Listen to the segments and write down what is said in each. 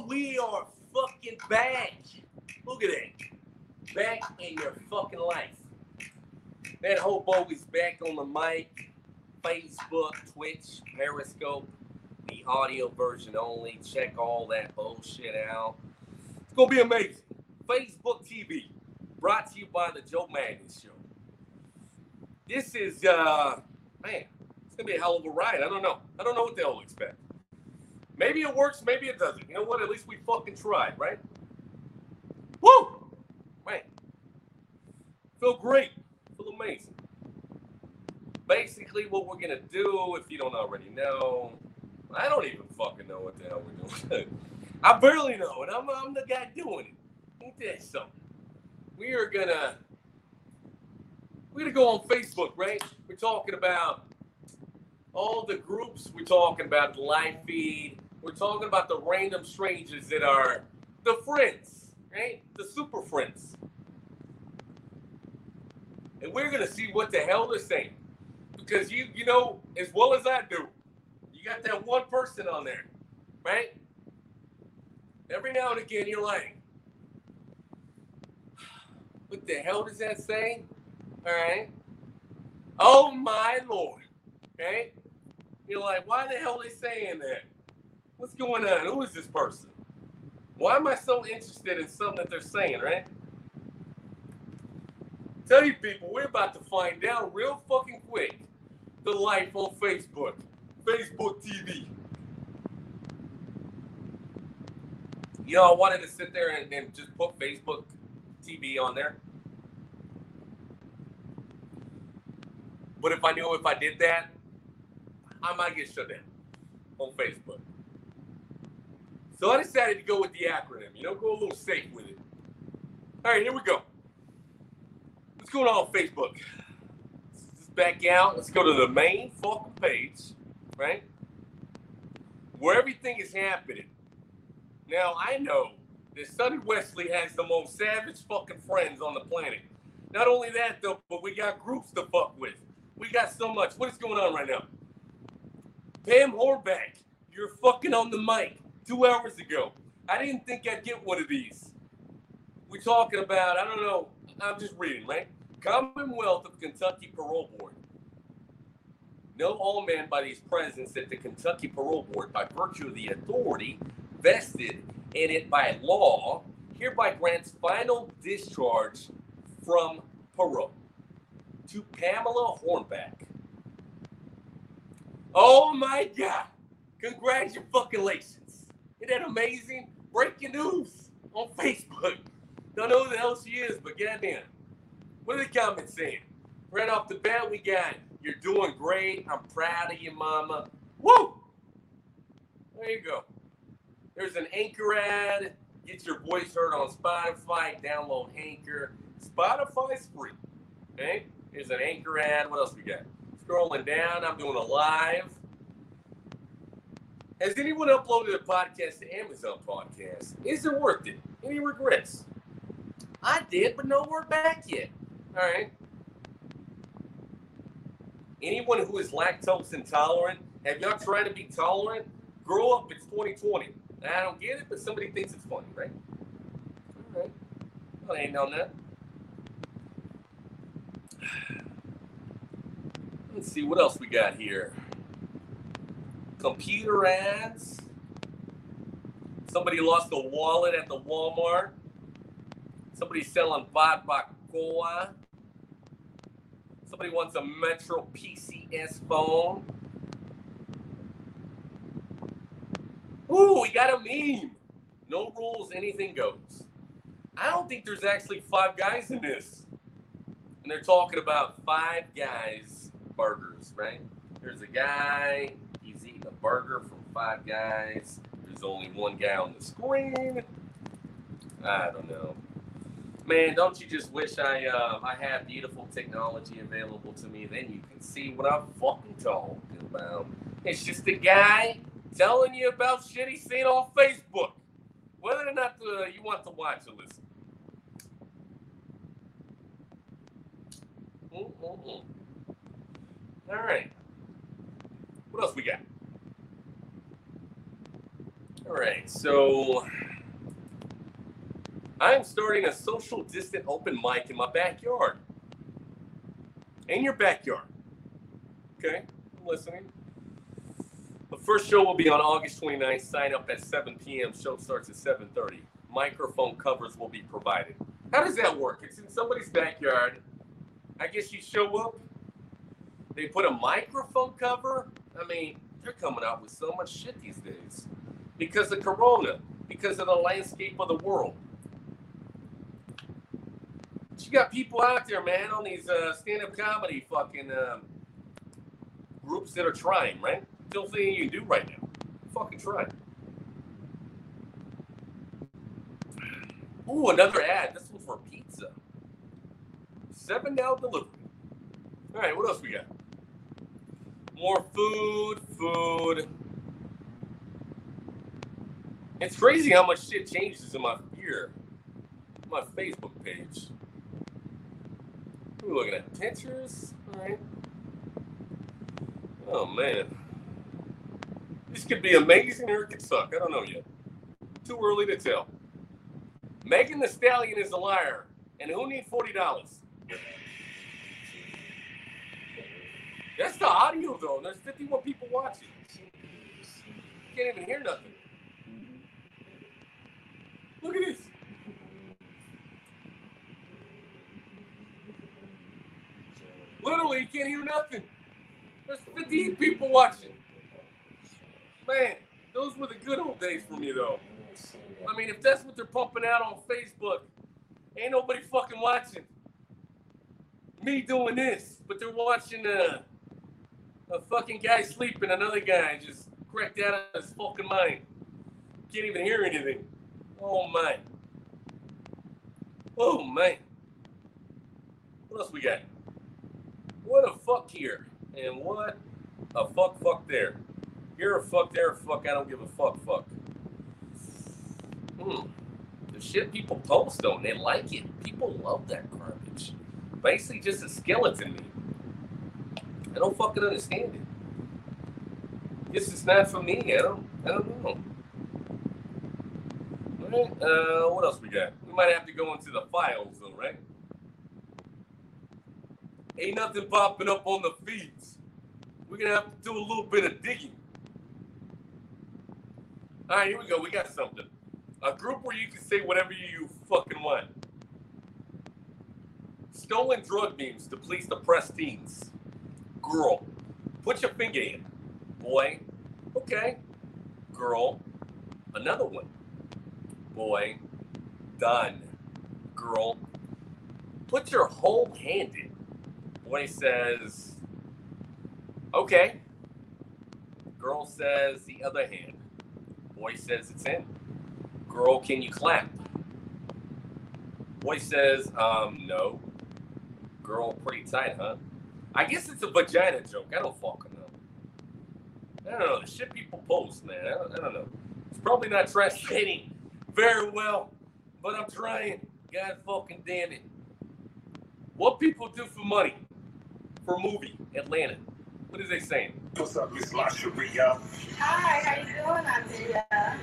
We are fucking back. Look at that. Back in your fucking life. That hobo's back on the mic. Facebook, Twitch, Periscope, the audio version only. Check all that bullshit out. It's gonna be amazing. Facebook TV, brought to you by the Joe Magnus Show. This is uh man, it's gonna be a hell of a ride. I don't know. I don't know what they'll expect. It works, maybe it doesn't. You know what? At least we fucking tried, right? Woo! Man. Feel great. Feel amazing. Basically, what we're gonna do, if you don't already know, I don't even fucking know what the hell we're doing. I barely know, and I'm, I'm the guy doing it. Ain't that something? We are gonna we're gonna go on Facebook, right? We're talking about all the groups. We're talking about the live feed. We're talking about the random strangers that are the friends, right? The super friends. And we're gonna see what the hell they're saying. Because you you know as well as I do, you got that one person on there, right? Every now and again you're like, what the hell does that say? All right. Oh my lord. Okay. You're like, why the hell are they saying that? What's going on? Who is this person? Why am I so interested in something that they're saying, right? Tell you people, we're about to find out real fucking quick the life on Facebook. Facebook TV. You know, I wanted to sit there and, and just put Facebook TV on there. But if I knew if I did that, I might get shut down on Facebook. So I decided to go with the acronym, you know, go a little safe with it. All right, here we go. What's going on on Facebook? Let's back out. Let's go to the main fucking page, right? Where everything is happening. Now, I know that Sonny Wesley has the most savage fucking friends on the planet. Not only that, though, but we got groups to fuck with. We got so much. What is going on right now? Pam Hornback, you're fucking on the mic two hours ago. I didn't think I'd get one of these. We're talking about, I don't know, I'm just reading, right? Commonwealth of Kentucky Parole Board. No all man by these presidents that the Kentucky Parole Board, by virtue of the authority vested in it by law, hereby grants final discharge from parole to Pamela Hornback. Oh my God! Congratulations! That amazing? Breaking news on Facebook. Don't know who the hell she is, but goddamn. What are the comments saying? Right off the bat, we got you're doing great. I'm proud of you, mama. Woo! There you go. There's an anchor ad. Get your voice heard on Spotify. Download Anchor. Spotify's free. Okay? Here's an anchor ad. What else we got? Scrolling down, I'm doing a live. Has anyone uploaded a podcast to Amazon Podcast? Is it worth it? Any regrets? I did, but no word back yet. All right. Anyone who is lactose intolerant, have y'all tried to be tolerant? Grow up, it's 2020. I don't get it, but somebody thinks it's funny, right? All right. I ain't on that. Let's see what else we got here. Computer ads. Somebody lost a wallet at the Walmart. Somebody selling barbacoa. Somebody wants a Metro PCS phone. Ooh, we got a meme. No rules, anything goes. I don't think there's actually five guys in this. And they're talking about five guys burgers, right? There's a guy, eating a burger from five guys. There's only one guy on the screen. I don't know. Man, don't you just wish I uh, I had beautiful technology available to me? Then you can see what I'm fucking talking about. It's just a guy telling you about shit he's seen on Facebook, whether or not uh, you want to watch or listen. Mm-mm-mm. All right. What else we got? All right, so I'm starting a social distant open mic in my backyard. In your backyard. Okay, I'm listening. The first show will be on August 29th. Sign up at 7 p.m. Show starts at 7:30. Microphone covers will be provided. How does that work? It's in somebody's backyard. I guess you show up. They put a microphone cover. I mean, they're coming out with so much shit these days because of Corona, because of the landscape of the world. But you got people out there, man, on these uh, stand-up comedy fucking um, groups that are trying, right? Still thing you can do right now. Fucking try. Ooh, another ad. This one's for pizza. Seven now delivery. All right, what else we got? More food, food. It's crazy how much shit changes in my year. My Facebook page. We're looking at pictures. All right. Oh man. This could be amazing or it could suck. I don't know yet. Too early to tell. Megan Thee Stallion is a liar. And who needs forty dollars? That's the audio though. There's 51 people watching. Can't even hear nothing. Look at this. Literally, you can't hear nothing. There's 58 people watching. Man, those were the good old days for me, though. I mean, if that's what they're pumping out on Facebook, ain't nobody fucking watching me doing this, but they're watching uh, a fucking guy sleeping, another guy just cracked out of his fucking mind. Can't even hear anything. Oh my. Oh man. What else we got? What a fuck here. And what a fuck fuck there. Here a fuck, there a fuck, I don't give a fuck fuck. Hmm. The shit people post and they like it. People love that garbage. Basically just a skeleton. I don't fucking understand it. This is not for me. I don't I don't know. Uh, what else we got? We might have to go into the files though, right? Ain't nothing popping up on the feeds. We're gonna have to do a little bit of digging. All right, here we go. We got something. A group where you can say whatever you fucking want. Stolen drug memes to please the press teens. Girl, put your finger in. Boy, okay. Girl, another one. Boy, done. Girl, put your whole hand in. Boy says, okay. Girl says the other hand. Boy says it's in. Girl, can you clap? Boy says, um, no. Girl, pretty tight, huh? I guess it's a vagina joke. I don't fucking know. I don't know. The shit people post, man. I don't, I don't know. It's probably not translating very well, but I'm trying. God fucking damn it. What people do for money? For movie, Atlanta. What is they saying? What's up, Miss LaSharia? Hi, how you doing, Isaiah?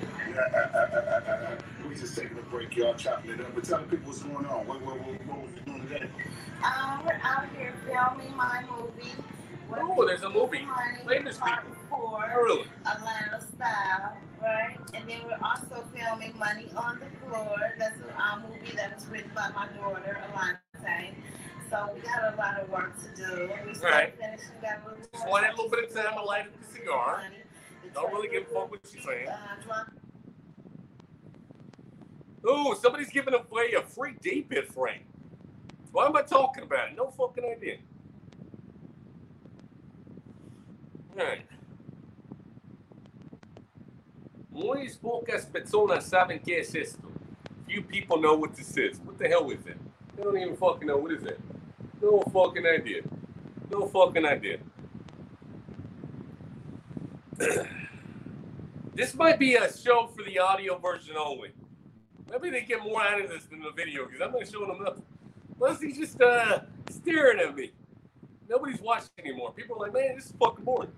we just taking a break, y'all chopping it up. But tell people what's going on. What, what, what, what was you doing today? Um, we're out here filming my movie. Oh, there's a movie. Famous people. Four, Really? Atlanta style, right? And then we're also filming Money on the Floor. That's a movie that was written by my daughter, Alante. So we got a lot of work to do. We still Right. got a little Just wanted a little bit of time to light up the cigar. Don't really give a fuck what she's saying. Uh, Ooh, Oh, somebody's giving away a free day bit frame. Why am I talking about it? No fucking idea. Alright. Muy pocas personas saben qué es esto. Few people know what this is. What the hell is it? They don't even fucking know what is it. No fucking idea. No fucking idea. this might be a show for the audio version only. Maybe they get more out of this than the video because I'm not showing them nothing. Unless he's just uh, staring at me. Nobody's watching anymore. People are like, man, this is fucking boring.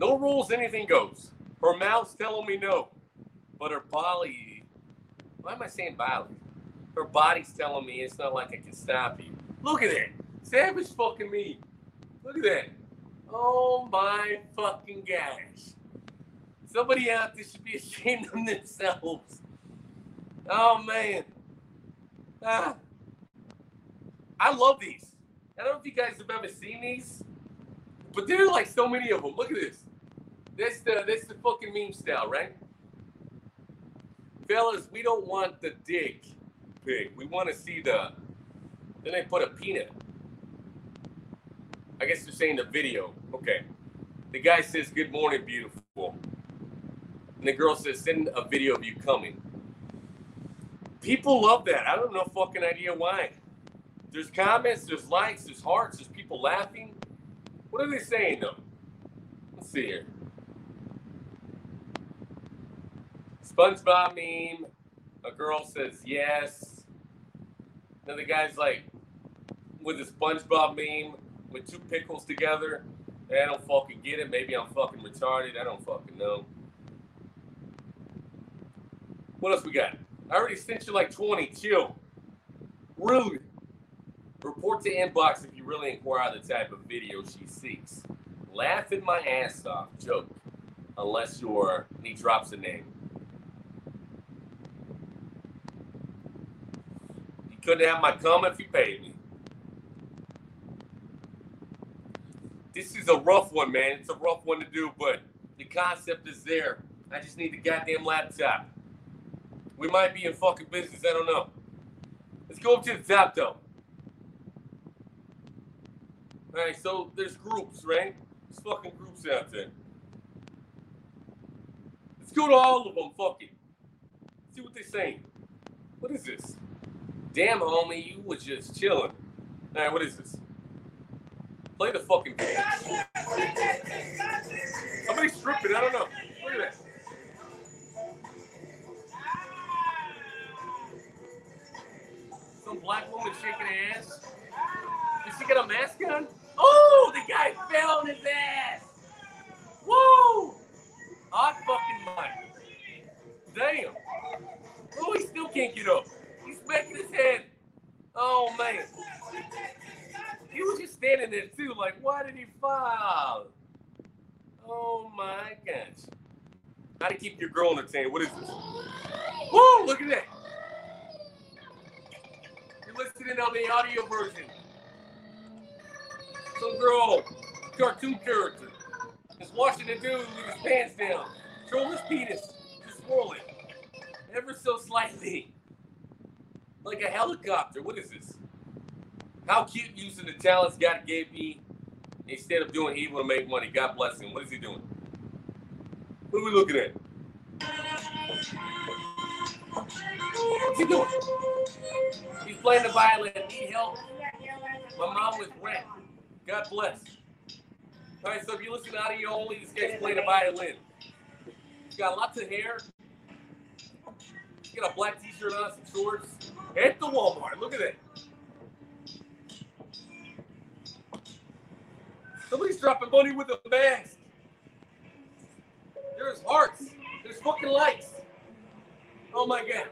No rules, anything goes. Her mouth's telling me no. but her body. Why am I saying body? Her body's telling me it's not like I can stop you. Look at that. Savage fucking me. Look at that. Oh my fucking gosh. Somebody out there should be ashamed of themselves. Oh man. Ah. I love these. I don't know if you guys have ever seen these, but there are like so many of them. Look at this. That's the that's the fucking meme style, right? Fellas, we don't want the dick pic. We want to see the. Then they put a peanut. I guess they're saying the video. Okay. The guy says, "Good morning, beautiful," and the girl says, "Send a video of you coming." People love that. I don't know fucking idea why. There's comments, there's likes, there's hearts, there's people laughing. What are they saying though? Let's see here. SpongeBob meme. A girl says yes. The guy's like with the SpongeBob meme with two pickles together. I don't fucking get it. Maybe I'm fucking retarded. I don't fucking know. What else we got? I already sent you like 20. Chill. Really? Report to inbox if you really inquire the type of video she seeks. Laughing my ass off. Joke. Unless you're. He drops a name. Couldn't have my cum if you paid me. This is a rough one, man. It's a rough one to do, but the concept is there. I just need the goddamn laptop. We might be in fucking business. I don't know. Let's go up to the top, though. All right, so there's groups, right? There's fucking groups out there. Let's go to all of them. Fuck it. See what they're saying. What is this? Damn, homie, you was just chilling. Right, what is this? Play the fucking game. Somebody's stripping. I don't know. Look at that. Some black woman shaking her ass. Did she get a mask on? Oh, the guy fell on his ass. Woo! Hot fucking mic. Damn. Oh, he still can't get up. His head. Oh, man. He was just standing there, too. Like, why did he fall? Oh, my gosh. How to keep your girl entertained. What is this? Whoa, look at that. You're listening on the audio version. Some girl, cartoon character, is watching the dude with his pants down, show his penis, just swirling, ever so slightly, like a helicopter. What is this? How cute using the talents God gave me instead of doing evil to make money. God bless him. What is he doing? What are we looking at? What's he doing? He's playing the violin. Need help? My mom was rent. God bless. All right, so if you listen to audio only, this guy's playing the violin. He's got lots of hair. He's got a black t-shirt on, some shorts. At the Walmart. Look at that. Somebody's dropping money with a mask. There's hearts. There's fucking lights. Oh my god.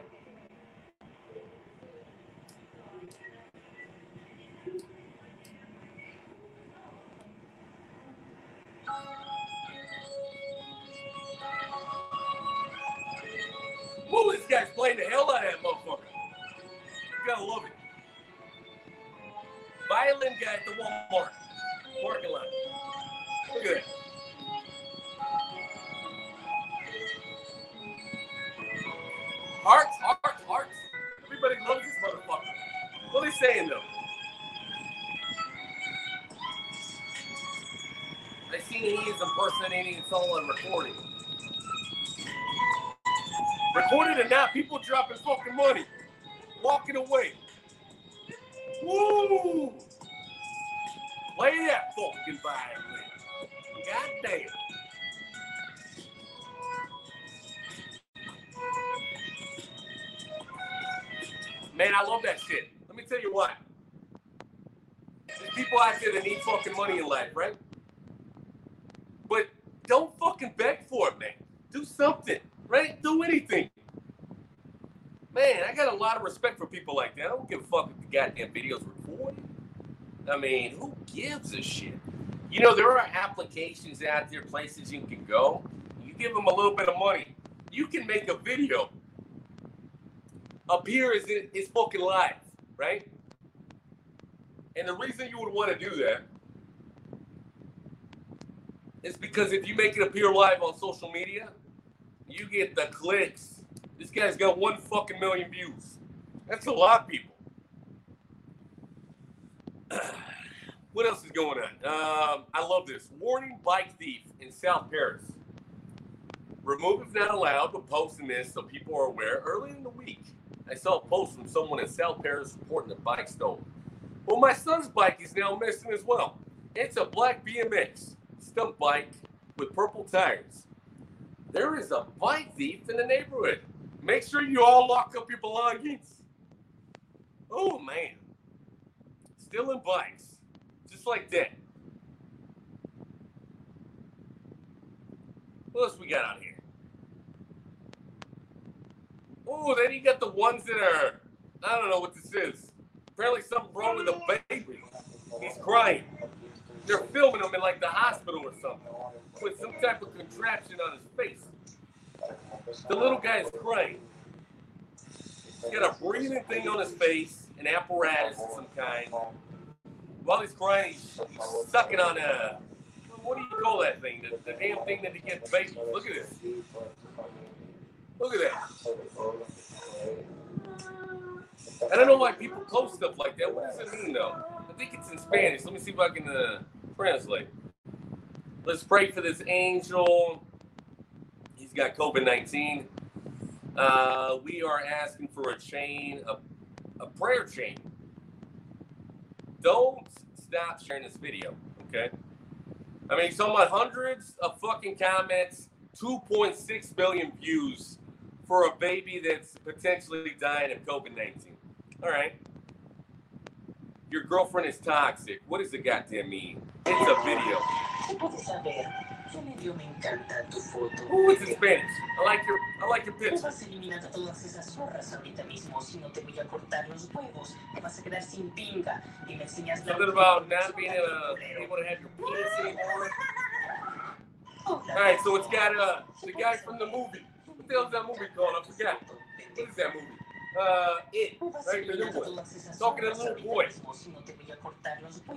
Money in life, right? But don't fucking beg for it, man. Do something. right? Do anything. Man, I got a lot of respect for people like that. I don't give a fuck if the goddamn video's recorded. I mean, who gives a shit? You know, there are applications out there, places you can go. You give them a little bit of money, you can make a video. Here is it is fucking live, right? And the reason you would want to do that is because if you make it appear live on social media, you get the clicks. This guy's got one fucking million views. That's a lot of people. what else is going on? Um, I love this. Warning bike thief in South Paris. Remove if not allowed, but posting this so people are aware. Early in the week, I saw a post from someone in South Paris reporting a bike stolen. Well, my son's bike is now missing as well. It's a black BMX stunt bike with purple tires. There is a bike thief in the neighborhood. Make sure you all lock up your belongings. Oh man. Stealing bikes. Just like that. What else we got out here? Oh, then you got the ones that are, I don't know what this is. Apparently something wrong with the baby. He's crying. They're filming him in like the hospital or something with some type of contraption on his face. The little guy is crying. He's got a breathing thing on his face, an apparatus of some kind. While he's crying, he's, he's sucking on a, what do you call that thing? The, the damn thing that he gets babies. Look at this. Look at that. I don't know why people post stuff like that. What does it mean, though? I think it's in Spanish. Let me see if I can uh, translate. Let's pray for this angel. He's got COVID 19. Uh, we are asking for a chain, a, a prayer chain. Don't stop sharing this video, okay? I mean, so about hundreds of fucking comments, 2.6 billion views for a baby that's potentially dying of COVID 19. All right. Your girlfriend is toxic. What does it goddamn mean? It's a video. Ooh, in Spanish. I like your I like your enseñas Something about not being able to, able to have your penis anymore. All right, so it's got uh the guy from the movie. What the hell's that movie called? I forgot. What is that movie? Uh, it. Right, the new one. Talking to little boy.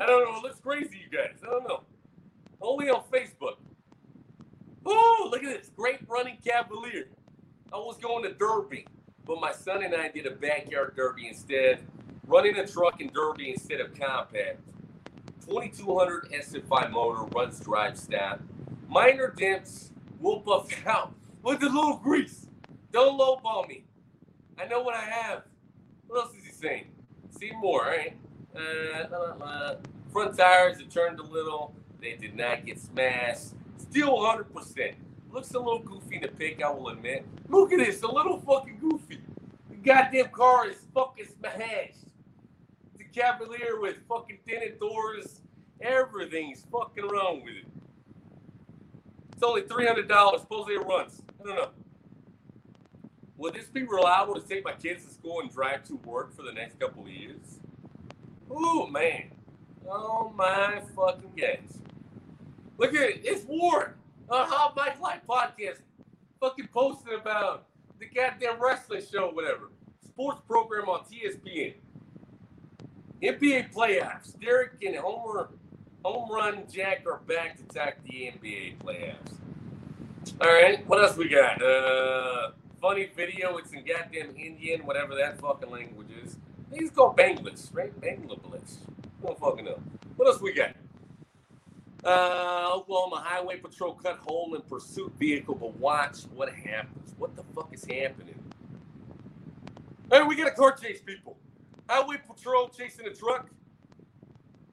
I don't know. It looks crazy, you guys. I don't know. Only on Facebook. Ooh, look at this. Great running cavalier. I was going to Derby, but my son and I did a backyard derby instead. Running a truck in Derby instead of compact. 2200 SF5 motor, runs drive stat. Minor dents, will buff out with a little grease. Don't lowball me. I know what I have. What else is he saying? See more, right? Uh. Front tires have turned a little. They did not get smashed. Still 100%. Looks a little goofy in the pic, I will admit. Look at this, a little fucking goofy. The goddamn car is fucking smashed. The Cavalier with fucking tinted doors. Everything's fucking wrong with it. It's only $300. Supposedly it runs. I don't know. Will this be reliable to take my kids to school and drive to work for the next couple of years? Ooh, man. Oh, my fucking guys. Look at it. It's Ward. Uh, Hot Mike Life podcast. Fucking posting about the goddamn wrestling show, whatever. Sports program on TSPN. NBA playoffs. Derek and Homer, Home Run Jack are back to talk the NBA playoffs. All right, what else we got? Uh, funny video. It's in goddamn Indian, whatever that fucking language is. Think called Bangladesh, right? Bangladesh. Don't fucking know. What else we got? Uh, Oklahoma Highway Patrol cut hole in pursuit vehicle, but watch what happens. What the fuck is happening? Hey, we got a car chase, people. Highway Patrol chasing a truck.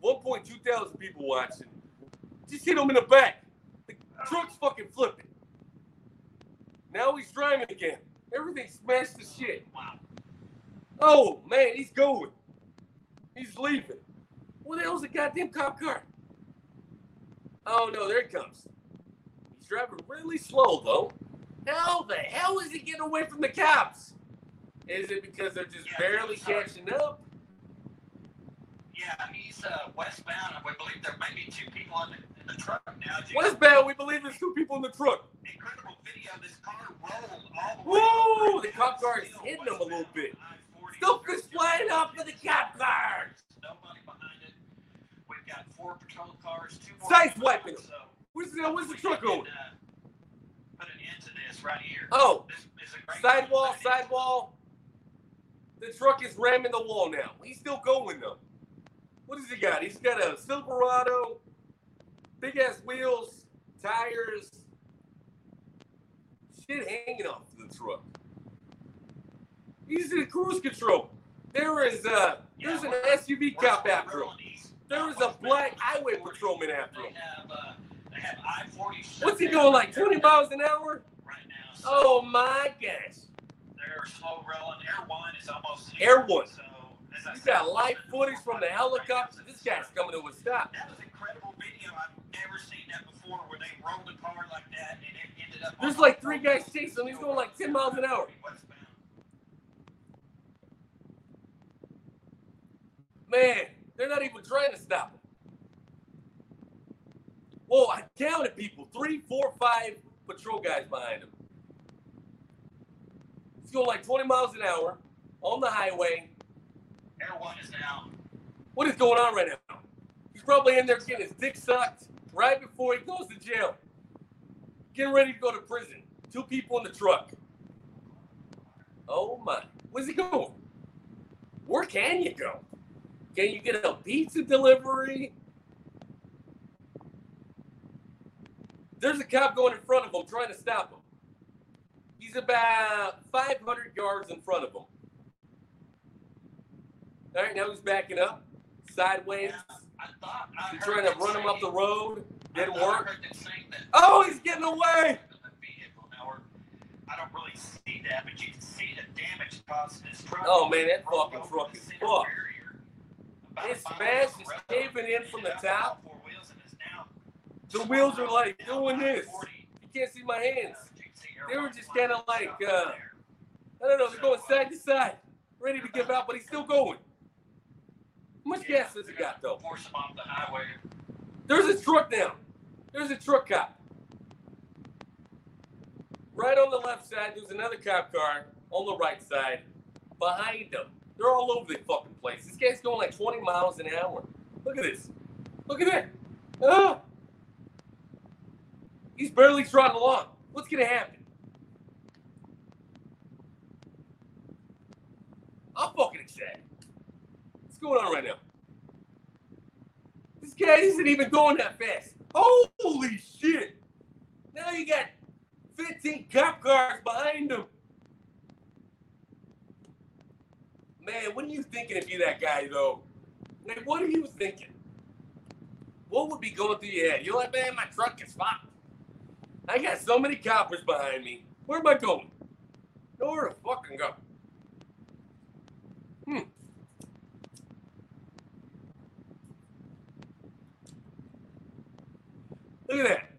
1.2 thousand people watching. Just hit him in the back. The truck's fucking flipping. Now he's driving again. Everything smashed to shit. Wow. Oh man, he's going. He's leaving. What the hell's a goddamn cop car? Oh no, there it comes. He's driving really slow though. How the hell is he getting away from the cops? Is it because they're just Yeah, barely catching up? Yeah, he's uh, westbound. I believe there may be two people in the, in the truck now. Westbound, we believe there's two people in the truck. Incredible video. This car rolled all the Whoa, way. over the cop car is hitting him a little bit. I-40. Stuff is flying off of the cop cars. Nobody behind it. We've got four patrol cars, two more. Patrol, them. So Where's the, where's the truck going? uh, Put an end to this right here. Oh, This is sidewall, time to put an end to sidewall. The truck is ramming the wall now. He's still going though. What has he got? He's got a Silverado, big ass wheels, tires, shit hanging off the truck. He's in cruise control. There is a there's an SUV cop after him. There is a black highway 40. patrolman after him. They have, they have I-40 shut What's he going like 20 miles an hour? Right now. So Oh my gosh. They're slow rolling. Air one is almost Air. One. You got live footage from the helicopter. This guy's coming to a stop. That was incredible video. I've never seen that before where they rolled a car like that and it ended up. There's like three guys chasing him. He's going like 10 miles an hour. Man, they're not even trying to stop him. Whoa, I counted people. Three, four, five patrol guys behind him. He's going like 20 miles an hour on the highway. Air one is. What is going on right now? He's probably in there getting his dick sucked right before he goes to jail. Getting ready to go to prison. Two people in the truck. Oh my. Where's he going? Where can you go? Can you get a pizza delivery? There's a cop going in front of him trying to stop him. He's about 500 yards in front of him. All right, now he's backing up sideways. Yeah, I thought. I He's trying to run him up the road. Didn't work. heard them saying that Oh, he's getting away. Now, I don't really see that, but you can see the damage caused truck. Oh, man, that fucking truck is fucked. It's smashed, miles caving in from the Ended up on top. all four wheels and is now The wheels are like doing this. You can't see my hands. You can see Air They were just kinda like, uh. I don't know. They're going side to side, ready to give out, but he's still going. How much gas does he got though? Force him off the highway. There's a truck now. There's a truck cop. Right on the left side, there's another cop car on the right side. Behind them. They're all over the fucking place. This guy's going like 20 miles an hour. Look at this. Look at that. Ah! He's barely trotting along. What's gonna happen? I'm fucking excited. What's going on right now? This guy isn't even going that fast. Holy shit! Now you got 15 cop cars behind him. Man, what are you thinking if you're that guy, though? Like, what are you thinking? What would be going through your head? You're like, man, my truck is fucked. I got so many coppers behind me. Where am I going? Nowhere to fucking go. Hmm. Look at that.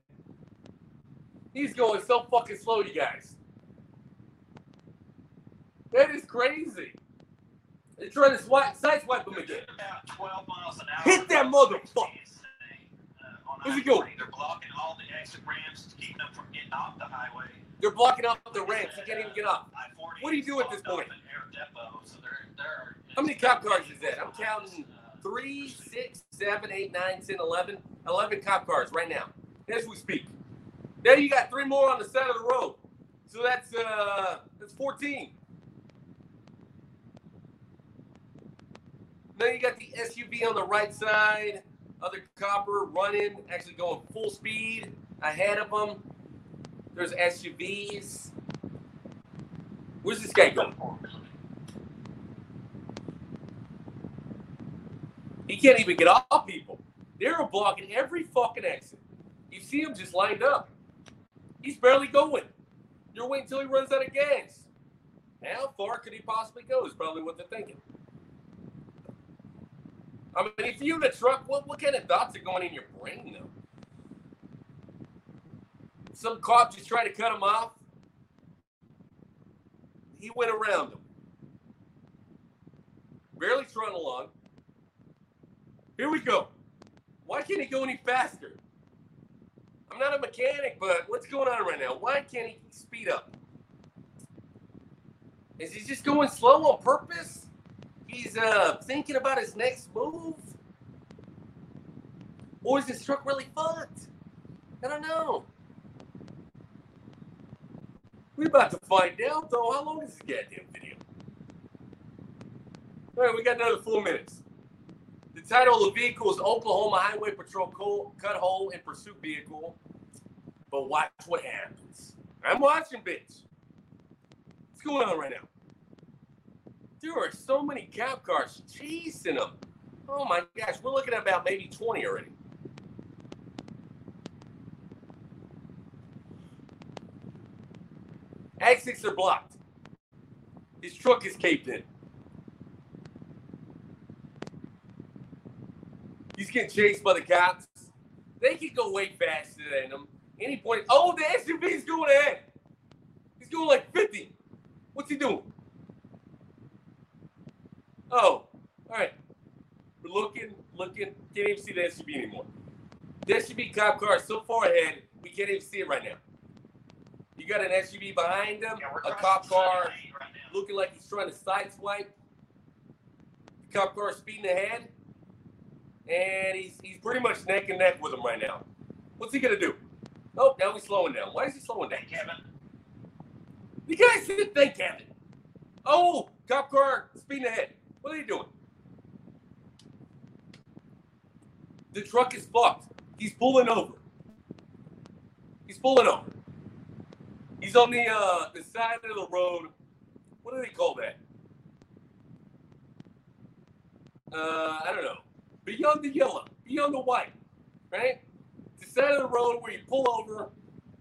He's going so fucking slow, you guys. That is crazy. They're trying to swipe, side swipe him again. doing about 12 miles an hour. Hit that motherfucker. Where's he I-40. going? They're blocking all the exit ramps, keeping them from getting off the highway. They're blocking off the ramps. He can't even get off. I-40 What do you do at this is point? off at Air Depot, so they're- they're- How many cop cars is that? I'm counting three, six, seven, eight, nine, ten, eleven. Eleven cop cars right now, as we speak. Then you got three more on the side of the road. So that's uh that's 14. Then you got the SUV on the right side, other copper running, actually going full speed ahead of them. There's SUVs. Where's this guy going? He can't even get off people. They're blocking every fucking exit. You see him just lined up. He's barely going. You're waiting until he runs out of gas. How far could he possibly go? Is probably what they're thinking. I mean, if you're in a truck, what, what kind of thoughts are going in your brain, though? Some cop just trying to cut him off. he went around him. Barely trotting along. Here we go. Why can't he go any faster? I'm not a mechanic, but what's going on right now? Why can't he speed up? Is he just going slow on purpose? He's uh, thinking about his next move? Or is this truck really fucked? I don't know. We're about to find out, though. How long is this goddamn video? All right, we got another four minutes. The title of the vehicle is Oklahoma Highway Patrol Cut Hole in Pursuit Vehicle. But watch what happens. I'm watching, bitch. What's going on right now? There are so many cop cars chasing them. Oh my gosh, we're looking at about maybe 20 already. Exits are blocked. His truck is caved in. He's getting chased by the cops. They can go way faster than him. Any point. Oh, the SUV's going ahead. He's going like 50. What's he doing? Oh, all right. We're looking, looking. Can't even see the SUV anymore. The SUV cop car is so far ahead, we can't even see it right now. You got an SUV behind him, Yeah, a cop car right looking like he's trying to sideswipe. The cop car speeding ahead, and he's he's pretty much neck and neck with him right now. What's he gonna do? Oh, now he's slowing down. Why is he slowing down? Kevin. The guy said, "Thank Kevin." Oh, cop car speeding ahead. What are you doing? The truck is fucked. He's pulling over. He's pulling over. He's on the uh, the side of the road. What do they call that? Uh, I don't know. Beyond the yellow, beyond the white, right? The side of the road where you pull over,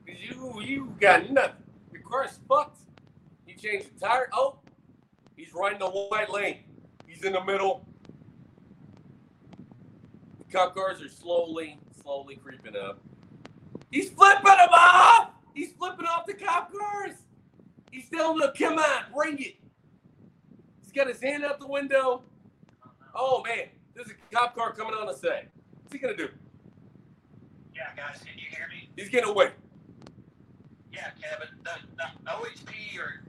you you got nothing. Your car's fucked. You change the tire. Oh, he's in the white lane. He's in the middle. The cop cars are slowly, slowly creeping up. He's flipping them off. He's flipping off the cop cars. He's telling them, "Come on, bring it." He's got his hand out the window. Oh man, there's a cop car coming on the side. What's he gonna do? Yeah, guys, can you hear me? He's getting away. Yeah, Kevin. The, the OHP or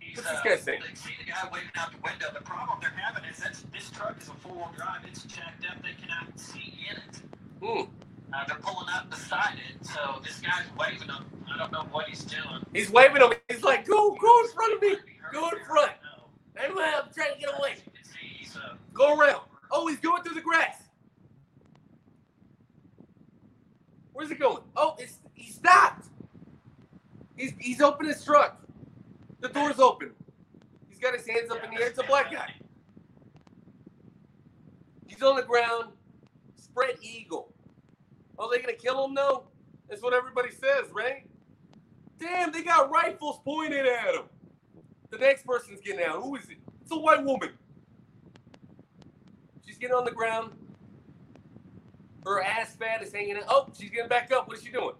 he's What's this uh, guy saying? they see the guy waving out the window. The problem they're having is that this truck is a four-wheel drive. It's checked up. They cannot see in it. Hmm. Uh, they're pulling up beside it, so this guy's waving them. I don't know what he's doing. He's waving him. He's like, "Go, go in front of me. Go in front." No. Hey, man, I'm trying to get away. You can see he's, uh, Go around. Oh, he's going through the grass. Where's he going? Oh, it's he stopped. He's he's opened his truck. The door's open. He's got his hands up in the air. It's a black guy. He's on the ground. Spread eagle. Oh, they gonna kill him? No. That's what everybody says, right? Damn, they got rifles pointed at him. The next person's getting out. Who is it? It's a white woman. She's getting on the ground. Her ass fat is hanging out. Oh, she's getting back up. What is she doing?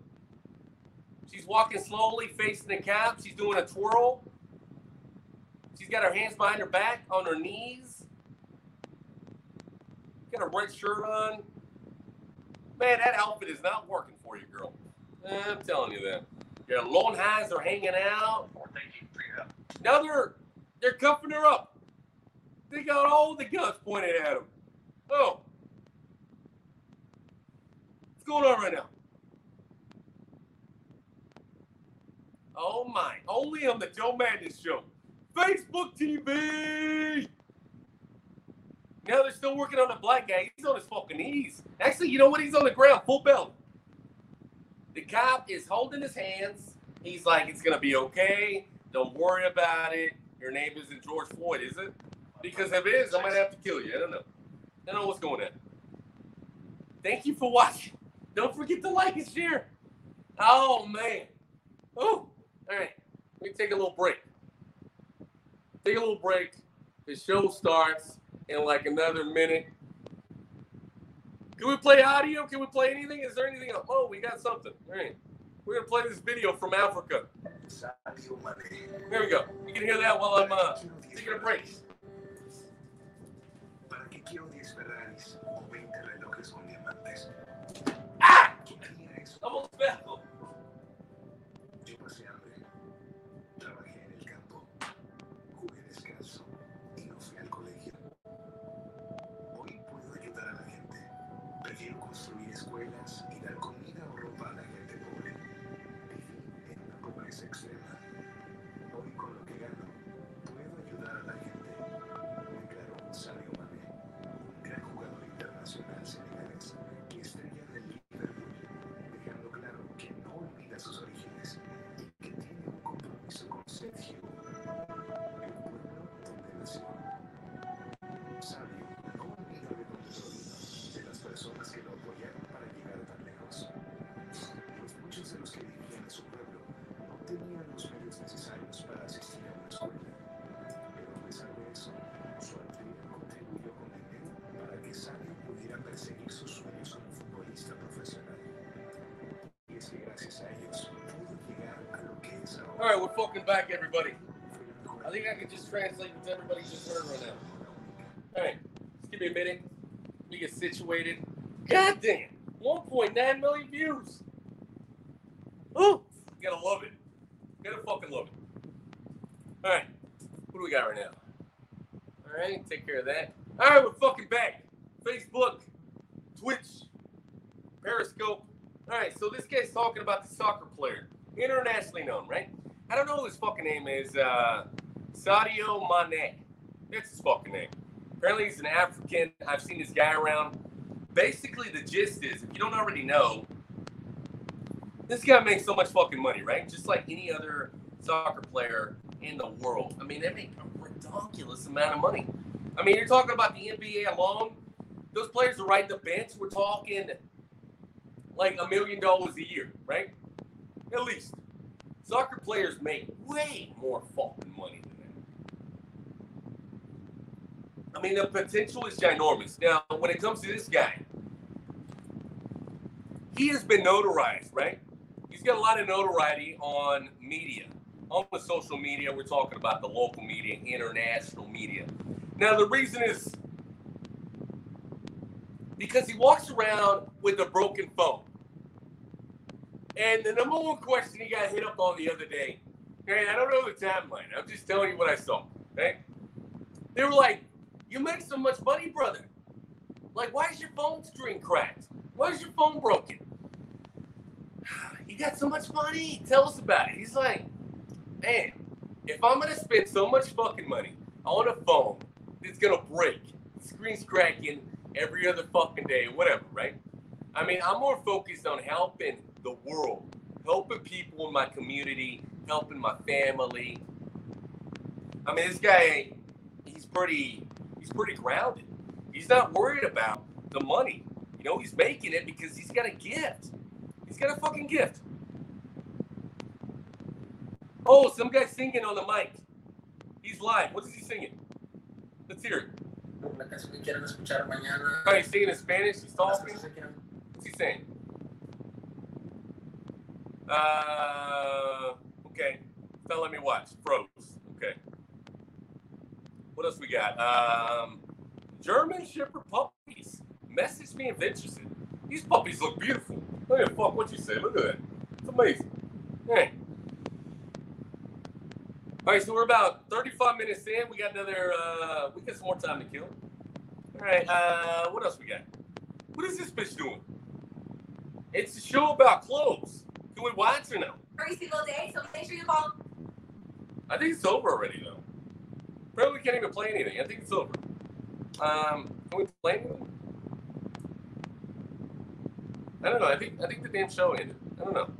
She's walking slowly, facing the cop. She's doing a twirl. She's got her hands behind her back, on her knees. Got a red shirt on. Man, that outfit is not working for you, girl. I'm telling you that. Your long highs are hanging out. They keep figuring out. Now they're they're cuffing her up. They got all the guns pointed at him. Oh. What's going on right now? Oh my. Only on the Joe Madness show. Facebook TV. On the black guy. He's on his fucking knees. Actually, you know what? He's on the ground, full belly. The cop is holding his hands. He's like, it's gonna be okay. Don't worry about it. Your name isn't George Floyd, is it? Because if it is, I might have to kill you. I don't know. I don't know what's going on. Thank you for watching. Don't forget to like and share. Oh man. Oh, all right. Let me take a little break. Take a little break. The show starts in like another minute. Can we play audio? Can we play anything? Is there anything else? Oh, we got something. All right. We're gonna play this video from Africa. There we go. You can hear that while I'm uh, Quiero 10 taking a break. ¿Para qué quiero 10 Ferraris o 20 relojes? All right, we're fucking back, everybody. I think I can just translate what everybody just heard right now. All right, just give me a minute. Me get situated. God damn, 1.9 million views. Ooh, you gotta love it. You gotta fucking love it. All right, what do we got right now? All right, take care of that. All right, we're fucking back. Facebook, Twitch, Periscope. All right, so this guy's talking about the soccer player, internationally known, right? I don't know what his fucking name is. Uh, Sadio Mane. That's his fucking name. Apparently, he's an African. I've seen this guy around. Basically, the gist is if you don't already know, this guy makes so much fucking money, right? Just like any other soccer player in the world. I mean, they make a ridiculous amount of money. I mean, you're talking about the NBA alone. Those players are riding the bench. We're talking like a million dollars a year, right? At least. Soccer players make way more fucking money than that. I mean, the potential is ginormous. Now, when it comes to this guy, he has been notarized, right? He's got a lot of notoriety on media, on the social media. We're talking about the local media, international media. Now, the reason is because he walks around with a broken phone. And the number one question he got hit up on the other day, and I don't know the timeline. I'm just telling you what I saw. Okay? They were like, "You make so much money, brother. Like, why is your phone screen cracked? Why is your phone broken? You got so much money. Tell us about it." He's like, "Man, if I'm gonna spend so much fucking money on a phone that's gonna break, screen's cracking every other fucking day, whatever, right? I mean, I'm more focused on helping the world, helping people in my community, helping my family. I mean, this guy, he's pretty, he's pretty grounded. He's not worried about the money. You know, he's making it because he's got a gift. He's got a fucking gift. Oh, some guy singing on the mic. He's live. What is he singing? Let's hear it. Una canción que quieran escuchar mañana. Oh, he's singing in Spanish. He's talking. Cosas que quieran- What's he saying? Uh, okay. Don't let me watch. Froze. Okay. What else we got? Um, German Shepherd puppies. Message me if interested. These puppies look beautiful. Look at fuck what you say. Look at that. It's amazing. Hey. All right, so we're about 35 minutes in. We got another. Uh, we got some more time to kill. All right. Uh, what else we got? What is this bitch doing? It's a show about clothes. Can we watch or no? every single day. So make sure you follow. I think it's over already though. Probably can't even play anything. I think it's over. Um, can we play anything? I don't know. I think I think the damn show ended. I don't know.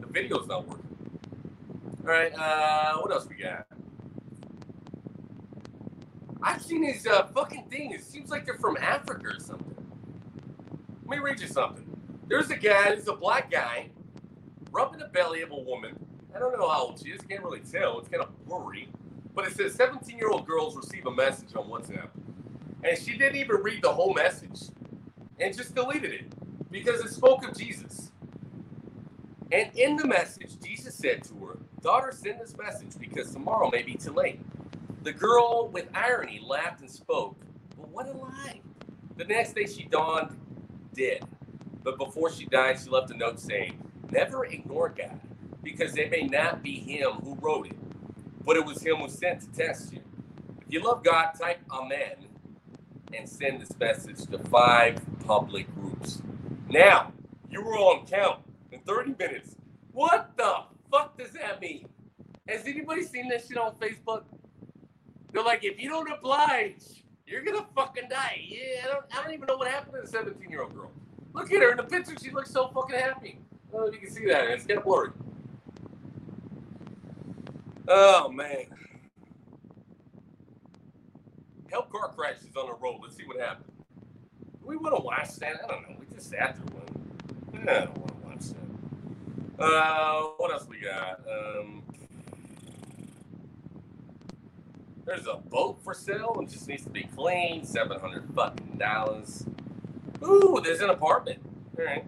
The video's not working. All right. Uh, what else we got? I've seen these uh, fucking things. It seems like they're from Africa or something. Let me read you something. There's a guy. There's a black guy rubbing the belly of a woman. I don't know how old she is. Can't really tell. It's kind of blurry. But it says 17 year old girls receive a message on WhatsApp. And she didn't even read the whole message and just deleted it because it spoke of Jesus. And in the message, Jesus said to her, Daughter, send this message because tomorrow may be too late. The girl with irony laughed and spoke, but what a lie. The next day she dawned dead. But before she died, she left a note saying, Never ignore God, because it may not be him who wrote it, but it was him who sent to test you. If you love God, type Amen and send this message to five public groups. Now, you were on count in 30 minutes. What the fuck does that mean? Has anybody seen that shit on Facebook? They're like, if you don't oblige, you're gonna fucking die. Yeah, I don't, I don't even know what happened to the 17 year old girl. Look at her in the picture. She looks so fucking happy. I don't know if you can see that. It's getting blurry. Oh man. Help car crashes on the road. Let's see what happens. We want to watch that? I don't know. We just sat through one. I don't want to watch that. Uh, what else we got? Um, there's a boat for sale. It just needs to be cleaned. Seven hundred fucking dollars. Ooh, there's an apartment. All right.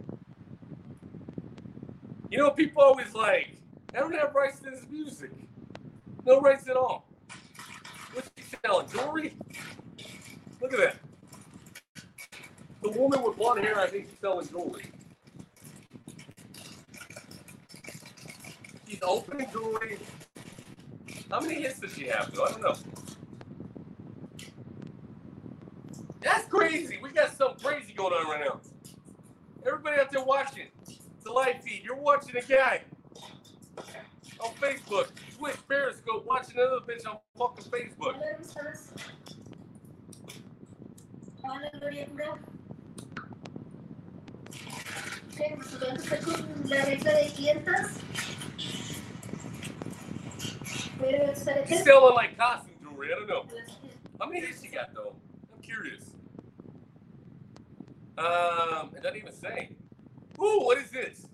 You know, people always like, I don't have rights to this music. No rights at all. What's she selling? Jewelry? Look at that. The woman with blonde hair, I think she's selling jewelry. She's opening jewelry. How many hits does she have, though? I don't know. That's crazy. We got something crazy going on right now. Everybody out there watching, it's a live feed. You're watching a guy on Facebook, Twitch, Periscope, watching another bitch on fucking Facebook. Hola, Gloria Pura. Sí, ¿dónde está con la regla de clientas? Pero She's ¿sabes selling like costume jewelry. I don't know. How many hits she got though? I'm curious. Um, it doesn't even say. Ooh, what is this?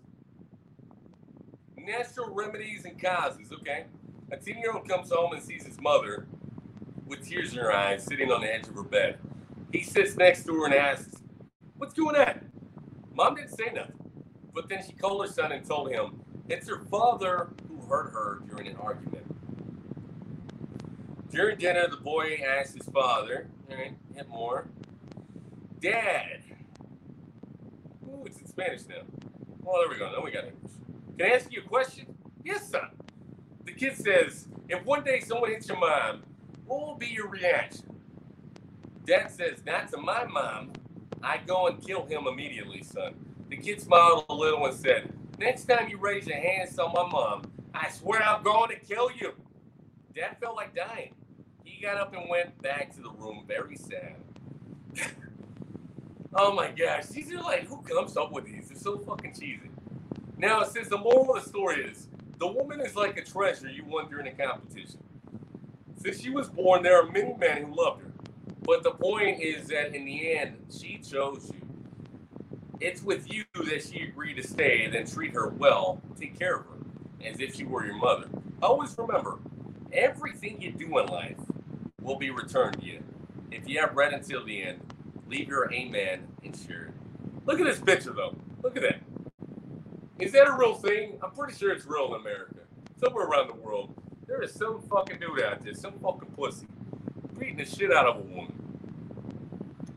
Natural remedies and causes. Okay. A 10 year old comes home and sees his mother with tears in her eyes sitting on the edge of her bed. He sits next to her and asks, What's going on? Mom didn't say nothing. But then she called her son and told him it's her father who hurt her during an argument. During dinner, the boy asked his father, all right, hit more, Dad. In Spanish now. Oh, there we go. Now we got English. Can I ask you a question? Yes, son. The kid says, if one day someone hits your mom, what will be your reaction? Dad says, not to my mom. I go and kill him immediately, son. The kid smiled a little and said, next time you raise your hands on my mom, I swear I'm going to kill you. Dad felt like dying. He got up and went back to the room very sad. oh my gosh, these are like, who comes up with these? They're so fucking cheesy. Now it says the moral of the story is the woman is like a treasure you won during a competition. Since she was born, there are many men who loved her. But the point is that in the end, she chose you. It's with you that she agreed to stay and then treat her well, take care of her, as if she were your mother. Always remember, everything you do in life will be returned to you. If you have read until the end, leave your amen share. Look at this picture though. Look at that. Is that a real thing? I'm pretty sure it's real in America. Somewhere around the world, there is some fucking dude out there, some fucking pussy, beating the shit out of a woman.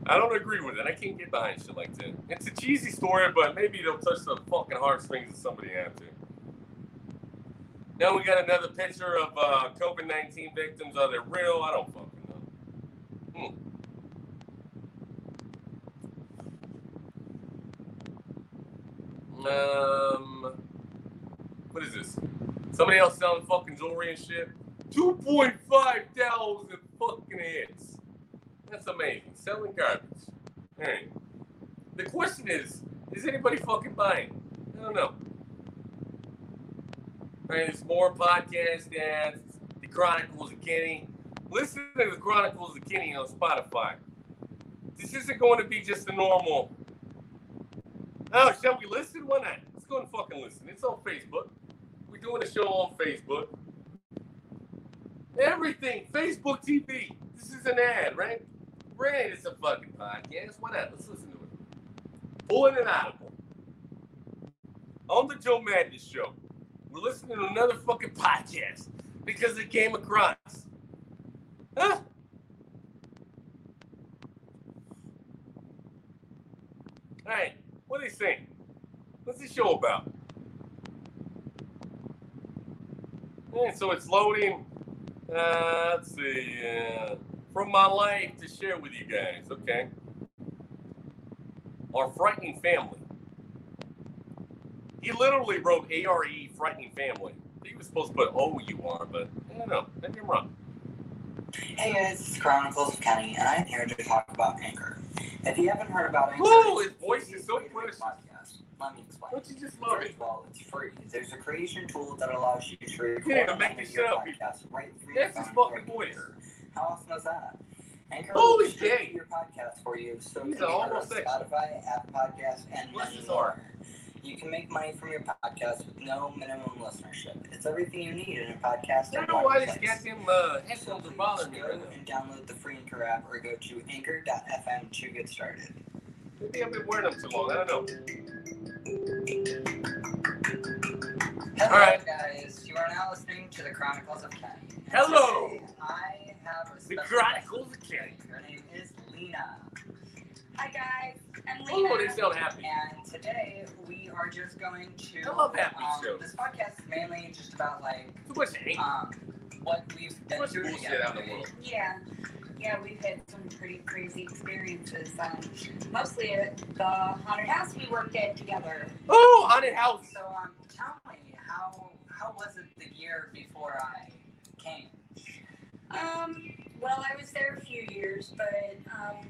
I don't agree with it. I can't get behind shit like that. It's a cheesy story, but maybe it'll touch the fucking heartstrings of somebody out there. Now we got another picture of uh, COVID 19 victims. Are they real? I don't fucking know. Hmm. Um, what is this? Somebody else selling fucking jewelry and shit. 2.5 thousand fucking hits. That's amazing. Selling garbage. All right. The question is, is anybody fucking buying? I don't know. There's more podcast ads. The Chronicles of Kenny. Listen to the Chronicles of Kenny on Spotify. This isn't going to be just a normal. Oh, shall we listen? Why not? Let's go and fucking listen. It's on Facebook. We're doing a show on Facebook. Everything. Facebook TV. This is an ad, right? Right, it's a fucking podcast. Why not? Let's listen to it. Pulling an audible. On the Joe Madness Show, We're listening to another fucking podcast because it came across. Huh? Hey, what are they saying? What's the show about? Yeah, so it's loading. Uh, let's see. Uh, from my life to share with you guys. Okay. Our frightening family. He literally wrote ARE frightening family. He was supposed to put O U R, but I don't know. Maybe I'm wrong. Hey guys, it's Chronicles of Kenny, and I'm here to talk about Anchor. If you haven't heard about Anchor, Whoa, his voice is so precious. podcast. Let me explain. Don't you just love First it? of all, it's free. There's a creation tool that allows you to record and make your up. podcast right through That's or fucking voice. How awesome is that? Anchor Holy shit. your podcast for you, so He's it can almost. Spotify, Apple Podcasts, and many more. heart. You can make money from your podcast with no minimum listenership. It's everything you need in a podcast. I don't know why place. goddamn uh, So headphones are bothering me go right and download the free Anchor app or go to anchor.fm to get started. Maybe I've been wearing them too long. I don't know. Hello, All right. guys. You are now listening to the Chronicles of Kenny. Hello. I have a The Chronicles of Kenny. Her name is Lena. Hi guys, I'm Lena. Oh, they sound happy. And today we are just going to. I love happy um, shows. This podcast is mainly just about like Too much hate. um what we've been much through together. out in the world. Yeah, yeah, we've had some pretty crazy experiences. Um, mostly at the haunted house we worked at together. Oh, haunted house. So um, tell me how how was it the year before I came? Um, well, I was there a few years, but um,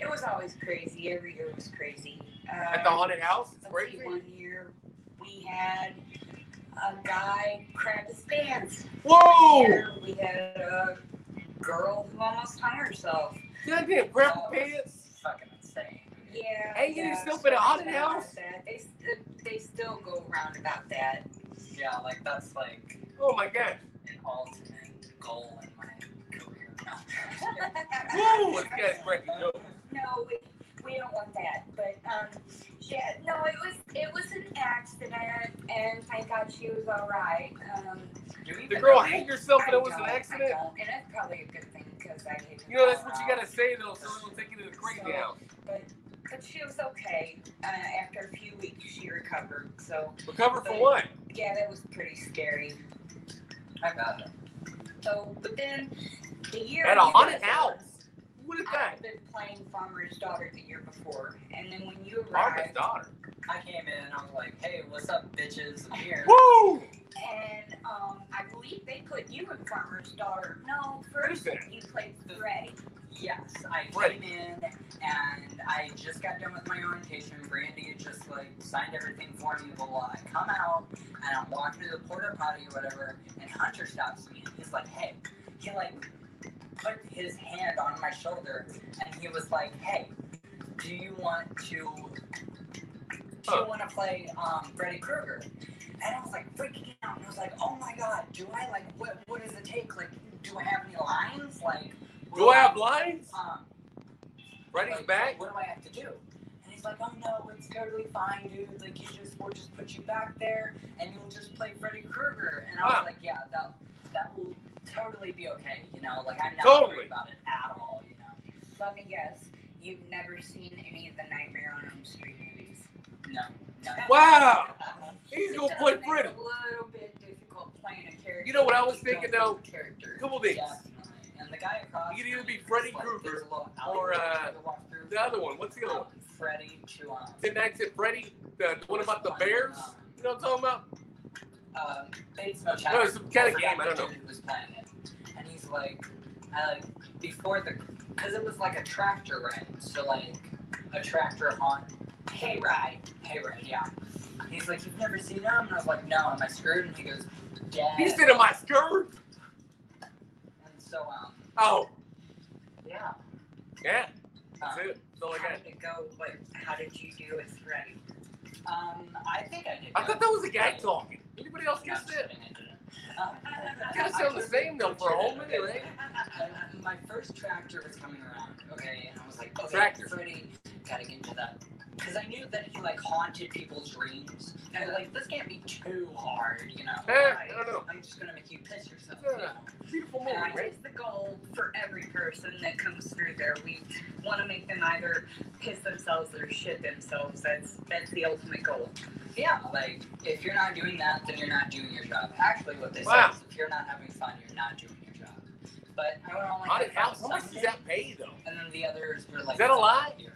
it was always crazy. Every year was crazy. Uh, At the haunted house? It's let's see, crazy. one year we had a guy crap his pants. Whoa! Year We had a girl who almost hung herself. Goddamn, grab your pants. Fucking insane. Yeah. Hey, you yeah, still been at haunted stories about house? They, they still go around about that. Yeah, like that's like Oh my god. an ultimate goal in my career. Whoa, this guy's breaking jokes. No, we, we don't want that. But um, yeah, no, it was it was an accident, and thank God she was all right. Um, The girl hanged herself and it was an accident? and that's probably a good thing because I hate. You know, that's what you gotta say though, so it'll take you to the crazy house. But but she was okay. Uh, after a few weeks, she recovered. So Recover for what? yeah, that was pretty scary. I got it. So, but then the year At a haunted house? What is that? had been playing Farmer's Daughter the year before, and then when you arrived, arrived, daughter. I came in and I was like, hey, what's up, bitches? I'm here. Woo! and um, I believe they put you in Farmer's Daughter. No, first you played Freddy. Yes, I Right. came in and I just got done with my orientation. Brandy had just like signed everything for me. Blah blah. I come out and I'm walking to the porta potty or whatever, and Hunter stops me and he's like, "Hey," he like put his hand on my shoulder and he was like, "Hey, do you want to do you want to play um, Freddy Krueger?" And I was like freaking out. And I was like, "Oh my god, do I like what? What does it take? Like, do I have any lines? Like, Do I have lines? um, Freddy's like, back? What do I have to do? And he's like, oh no, it's totally fine, dude. Like, you just, we'll just put you back there and you'll just play Freddy Krueger. And I was like, yeah, that, that will totally be okay, you know? Like, I'm not Totally. worried about it at all, you know? Let me guess, you've never seen any of the Nightmare on Elm Street movies. No, no. Wow! He's gonna play Freddy. A little bit difficult playing a character. You know what I was thinking, though? Character. Couple things. Definitely. And the guy across You could either be Freddy like, Krueger there's a little or, uh, to walk through. The other one, what's the other one? Freddy Ten Nights at Freddy? The one about the bears? You know what I'm talking about? Um, Bates Motel. No, it's some kind of game, I don't know. who was playing it. And he's like, uh, before the, because it was like a tractor ride. So, like, a tractor haunt hayride. Hayride, yeah. He's like, You've never seen them? And I was like, No, am I screwed? And he goes, Yeah. He said my skirt. And so, um, Oh, yeah. yeah. That's Um, it. That's all I How got. did it go? What? How did you do with Freddy? um, I think I did. I thought that was a guy talking. Anybody else No, get I'm that? kidding, I didn't. Um, Kinda sound the same, though, for a homie, right? And my first tractor was coming around, okay, and I was like, okay, Tractor. Freddy, gotta get to that because I knew that he like haunted people's dreams. And I was like, this can't be too hard, you know. Eh, I don't know. I'm just gonna make you piss yourself. You Yeah. know? Beautiful And movie, I right? the goal for every person that comes through there, we want to make them either piss themselves or shit themselves. That's that's the ultimate goal. Yeah, like if you're not doing that, then you're not doing your job. Actually, what they Wow. say is if you're not having fun, you're not doing your job. But I would only Haunted have house. How much does that pay though? And then the others were like, Is that a lie? here.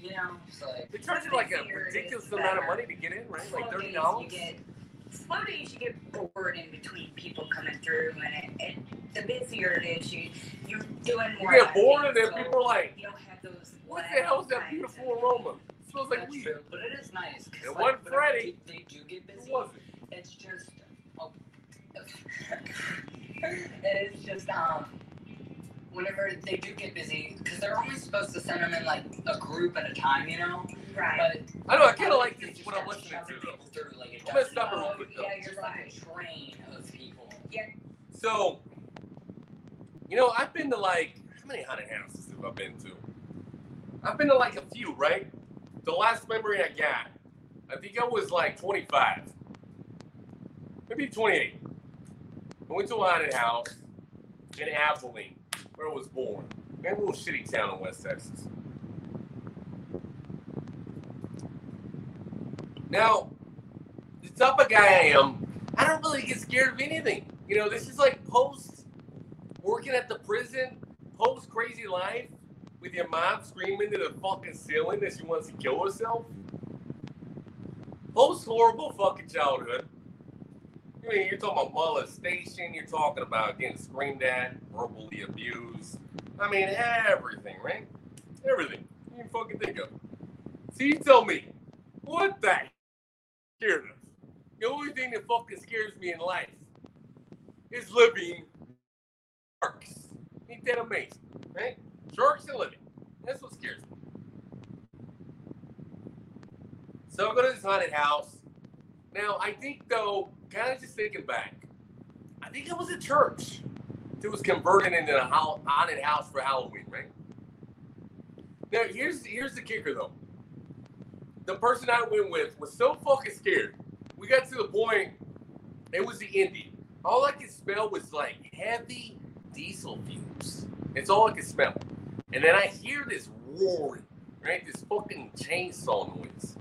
You know, so like, They charge you like a ridiculous amount of money to get in, right? Like thirty dollars. You get slow days. You get bored in between people coming through, and it, it, the busier it is, you you're doing more. You get bored, and then people are like, you don't have those. "What the hell is that beautiful aroma? It smells like weed." true. But it is nice. 'cause, like, wasn't Freddy. They, do get busy. Who was it? It's just. Oh, it is just um. Whenever they do get busy, because they're only supposed to send them in like a group at a time, you know. Right. But I know. I kind of like this just what I'm start listening to shoving though. people through, like, it I'm gonna doesn't- stop it real quick, though. Yeah, you're like a train of people. Yeah. So, you know, I've been to like how many haunted houses have I been to? I've been to like a few, right? The last memory I got, I think I was like 25, maybe 28. I went to a haunted house in Abilene, where I was born, in a little shitty town in West Texas. Now, the type of guy I am, I don't really get scared of anything. You know, this is like post working at the prison, post crazy life with your mom screaming to the fucking ceiling that she wants to kill herself. Post horrible fucking childhood. I mean, you're talking about molestation, you're talking about getting screamed at, verbally abused. I mean, everything, right? Everything you can fucking think of. So you tell me, what the scared of? The only thing that fucking scares me in life is living sharks. Ain't that amazing, right? Sharks and living. That's what scares me. So I go to this haunted house. Now I think though, kind of just thinking back, I think it was a church that was converted into a hau- haunted house for Halloween, right? Now here's here's the kicker though. The person I went with was so fucking scared. We got to the point. It was the Indian. All I could smell was like heavy diesel fumes. It's all I could smell. And then I hear this roaring, right? This fucking chainsaw noise.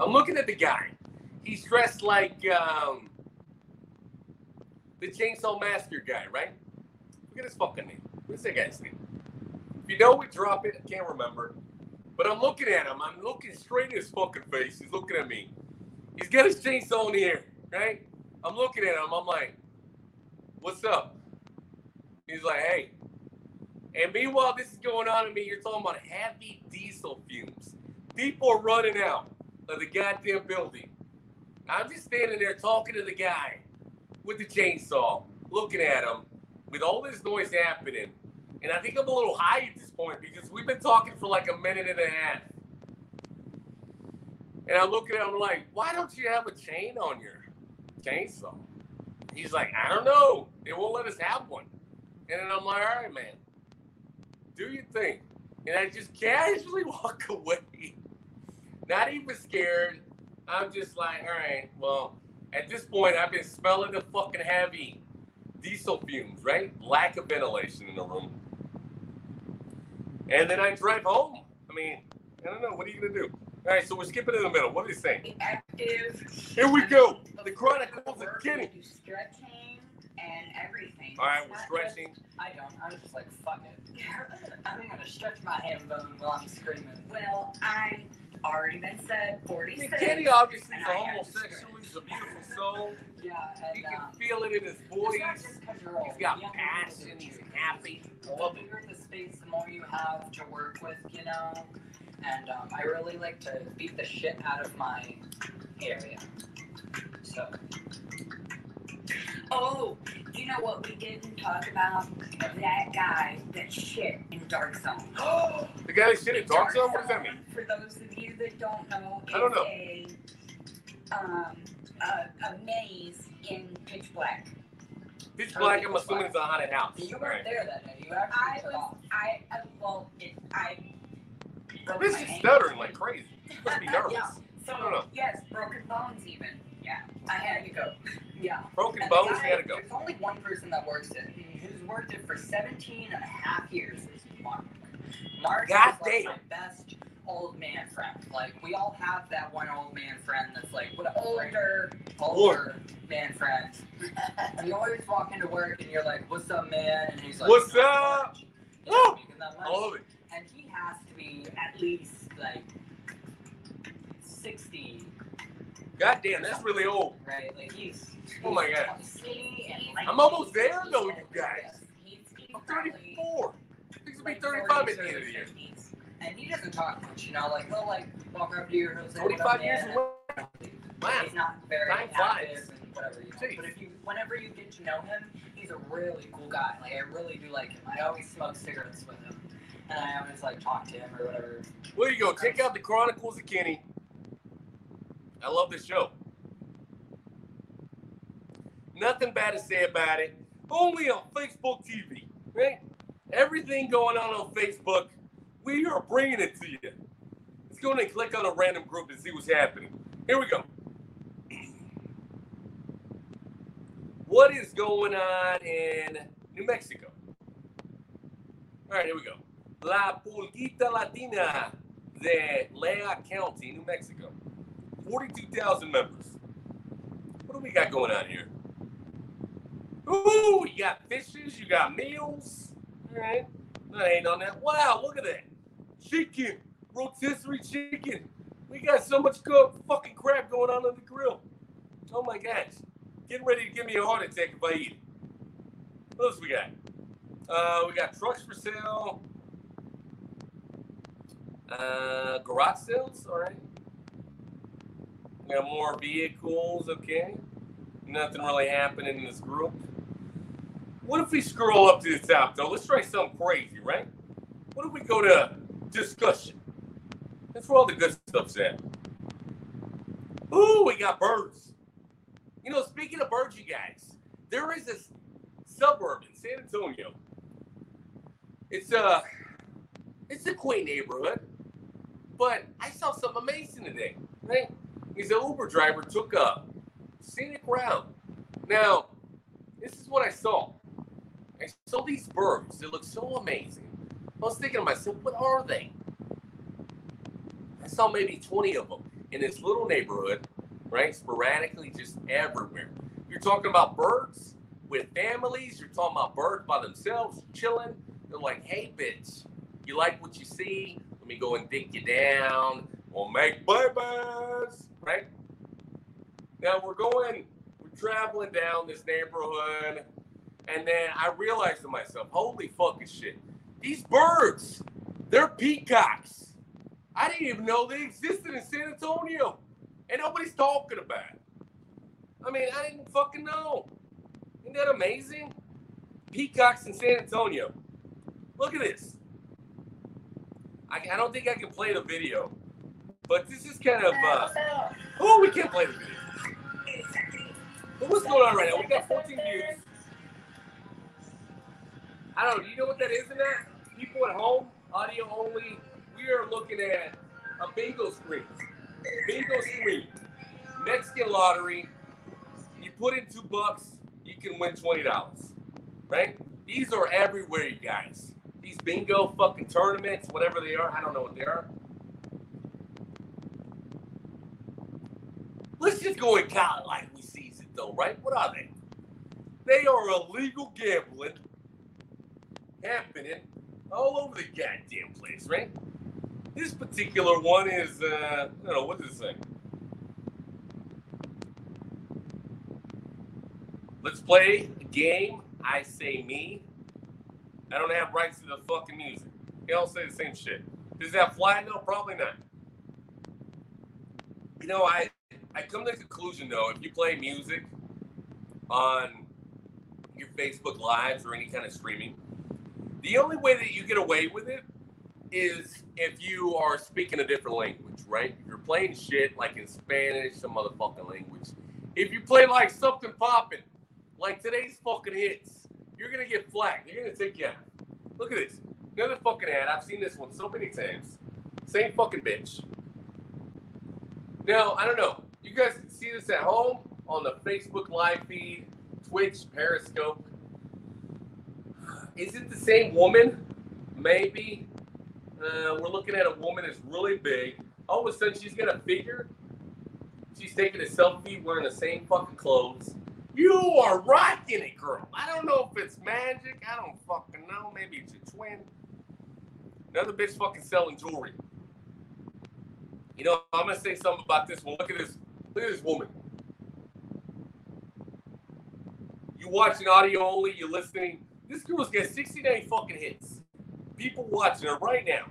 I'm looking at the guy. He's dressed like um, the Chainsaw Master guy, right? Look at his fucking name. What's that guy's name? If you know we drop it. I can't remember. But I'm looking at him. I'm looking straight in his fucking face. He's looking at me. He's got his chainsaw in air, right? I'm looking at him. I'm like, what's up? He's like, hey. And meanwhile, this is going on to me. You're talking about heavy diesel fumes. People are running out of the goddamn building. I'm just standing there talking to the guy with the chainsaw, looking at him with all this noise happening. And I think I'm a little high at this point because we've been talking for like a minute and a half. And I look at him like, why don't you have a chain on your chainsaw? He's like, I don't know. They won't let us have one. And then I'm like, all right, man, do your thing. And I just casually walk away, not even scared. I'm just like, all right, well, at this point, I've been smelling the fucking heavy diesel fumes, right? Lack of ventilation in the room. And then I drive home. I mean, I don't know. What are you going to do? All right, so we're skipping in the middle. What are you saying? Active. Here we go. The Chronicles go of to Kenny. you do stretching and everything. All right, It's we're not stretching. I don't. I'm just like, fuck it. I'm gonna stretch my ham bone while I'm screaming. Well, I already been said I 46. mean, Kenny obviously is a I homosexual. He's a beautiful soul. Yeah, You and can um, feel it in his voice. not just 'cause you're old. He's got people passion. He's happy. The bigger the space, the more you have to work with, you know. And um, I really like to beat the shit out of my area. So Oh, you know what we didn't talk about? That guy that shit in Dark Zone. Oh, the guy that shit at Dark Zone? What does that mean? For those of you that don't know, I don't know. a, um, a, a maze in pitch black. Pitch black, I'm assuming it's a haunted house. you weren't right. there that day. You I actually took was, off. I, uh, well, it, I. This is stuttering like crazy. You must be nervous. yeah. So I don't yes, broken bones even. Yeah, I had to go. Yeah. Broken And bones, guy- you gotta go. There's only one person that works it, who's worked it for 17 and a half years, is Mark. Mark God is like my best old man friend. Like, we all have that one old man friend that's like, what an older, older man friend. and you always walk into work and you're like, what's up, man? And he's like, What's up?" Oh, Yeah, Woo! making that I money. love it. And he has to be at least like 60, God damn, that's really old. right? Like, he's. Oh my God. I'm almost there though, you guys. I'm probably 34. Things will be 35 at 40s the end of the year. And he doesn't talk much, you know, like he'll like walk up to you and he'll 25 years man?" away. Wow. He's not very Time flies. active and whatever, you know. But if you, whenever you get to know him, he's a really cool guy. Like I really do like him. I always smoke cigarettes with him, and I always like talk to him or whatever. Well, you go. Check out the Chronicles of Kenny. I love this show. Nothing bad to say about it. Only on Facebook TV, right? Everything going on on Facebook, we are bringing it to you. Let's go and click on a random group and see what's happening. Here we go. What is going on in New Mexico? All right, here we go. La Pulguita Latina de Lea County, New Mexico. 42,000 members. What do we got going on here? Ooh, you got fishes, you got meals. All right. I ain't on that. Wow, look at that. Chicken, rotisserie chicken. We got so much good fucking crap going on on the grill. Oh my gosh. Getting ready to give me a heart attack if I eat. What else we got? Uh, we got trucks for sale. Uh, garage sales, all right. We got more vehicles, okay. Nothing really happening in this group. What if we scroll up to the top, though? Let's try something crazy, right? What if we go to discussion? That's where all the good stuff's at. Ooh, we got birds. You know, speaking of birds, you guys, there is this suburb in San Antonio. It's a, it's a quaint neighborhood, but I saw something amazing today, right? He's an Uber driver, took a scenic route. Now, this is what I saw. I saw these birds. They look so amazing. I was thinking to myself, what are they? I saw maybe 20 of them in this little neighborhood, right? Sporadically, just everywhere. You're talking about birds with families. You're talking about birds by themselves, chilling. They're like, hey, bitch, you like what you see? Let me go and dig you down. We'll make babies, right? Now we're going, we're traveling down this neighborhood, and then I realized to myself, holy fucking shit, these birds, they're peacocks. I didn't even know they existed in San Antonio, and nobody's talking about it. I mean, I didn't fucking know. Isn't that amazing? Peacocks in San Antonio. Look at this. I, I don't think I can play the video, but this is kind of. Uh, oh, we can't play the video. But what's going on right now? We got 14 views. I don't know. Do you know what that is in that? People at home, audio only. We are looking at a bingo screen. Bingo screen. Mexican lottery. You put in two bucks, you can win twenty dollars. Right? These are everywhere, you guys. These bingo fucking tournaments, whatever they are, I don't know what they are. Let's just go and count like we sees it though, right? What are they? They are illegal gambling happening all over the goddamn place, right? This particular one is, uh, I don't know, what does it say? Let's play a game. I say me. I don't have rights to the fucking music. They all say the same shit. Does that fly? No, probably not. You know, I I come to the conclusion though, if you play music on your Facebook Lives or any kind of streaming, the only way that you get away with it is if you are speaking a different language, right? If you're playing shit like in Spanish, some motherfucking language. If you play like something popping, like today's fucking hits, you're gonna get flagged. They're gonna take you out. Look at this. Another fucking ad. I've seen this one so many times. Same fucking bitch. Now, I don't know. You guys can see this at home on the Facebook live feed, Twitch, Periscope. Is it the same woman? Maybe. Uh, we're looking at a woman that's really big. All of a sudden, she's got a figure. She's taking a selfie wearing the same fucking clothes. You are rocking it, girl. I don't know if it's magic. I don't fucking know. Maybe it's a twin. Another bitch fucking selling jewelry. You know, I'm gonna say something about this one. Look at this. Look at this woman. You watching audio only, you're listening. This girl's got 69 fucking hits. People watching her right now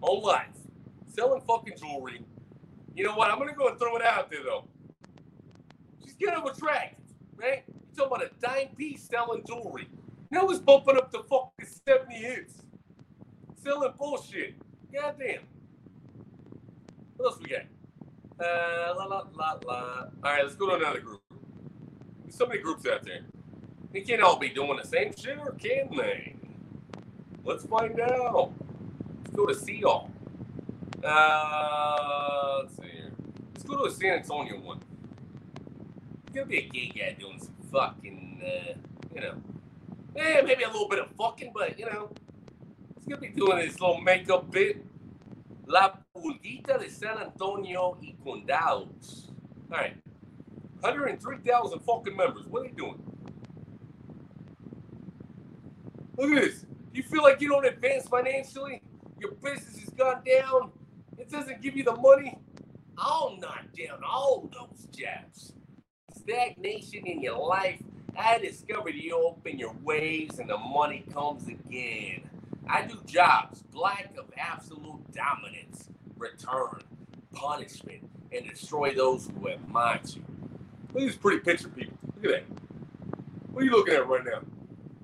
on live, selling fucking jewelry. You know what? I'm gonna go and throw it out there though. She's kind of attractive, right? You talking about a dime piece selling jewelry. Now it's bumping up to fucking 70 hits. Selling bullshit. Goddamn. What else we got? Uh, la la la la. All right, let's go to another group. There's so many groups out there. They can't all be doing the same shit, or can they? Let's find out. Let's go to Seal. Uh, let's see here. Let's go to a San Antonio one. It's gonna be a gay guy doing some fucking, uh, you know, eh, maybe a little bit of fucking, but you know, he's gonna be doing his little makeup bit. La Pulguita de San Antonio y Condados. All right, 103,000 fucking members. What are they doing? Look at this. You feel like you don't advance financially? Your business has gone down? It doesn't give you the money? I'll knock down all those jobs. Stagnation in your life. I discovered you open your waves and the money comes again. I do jobs, black of absolute dominance, return, punishment, and destroy those who have mocked you. Look at this pretty picture, people. Look at that. What are you looking at right now?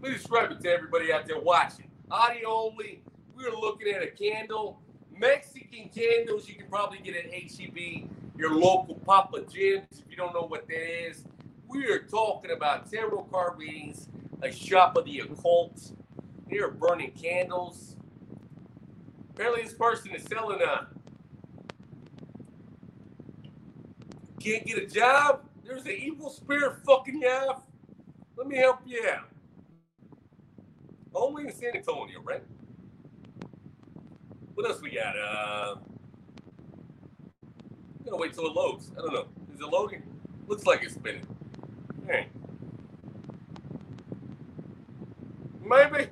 Let me describe it to everybody out there watching. Audio only. We're looking at a candle. Mexican candles you can probably get at HEB, your local Papa Jim's, if you don't know what that is. We are talking about tarot card readings, a shop of the occult. They are burning candles. Apparently, this person is selling a. Can't get a job? There's an evil spirit fucking you up. Let me help you out. Only in San Antonio, right? What else we got? Uh, I'm gonna wait till it loads. I don't know. Is it loading? Looks like it's spinning. Hey. Maybe.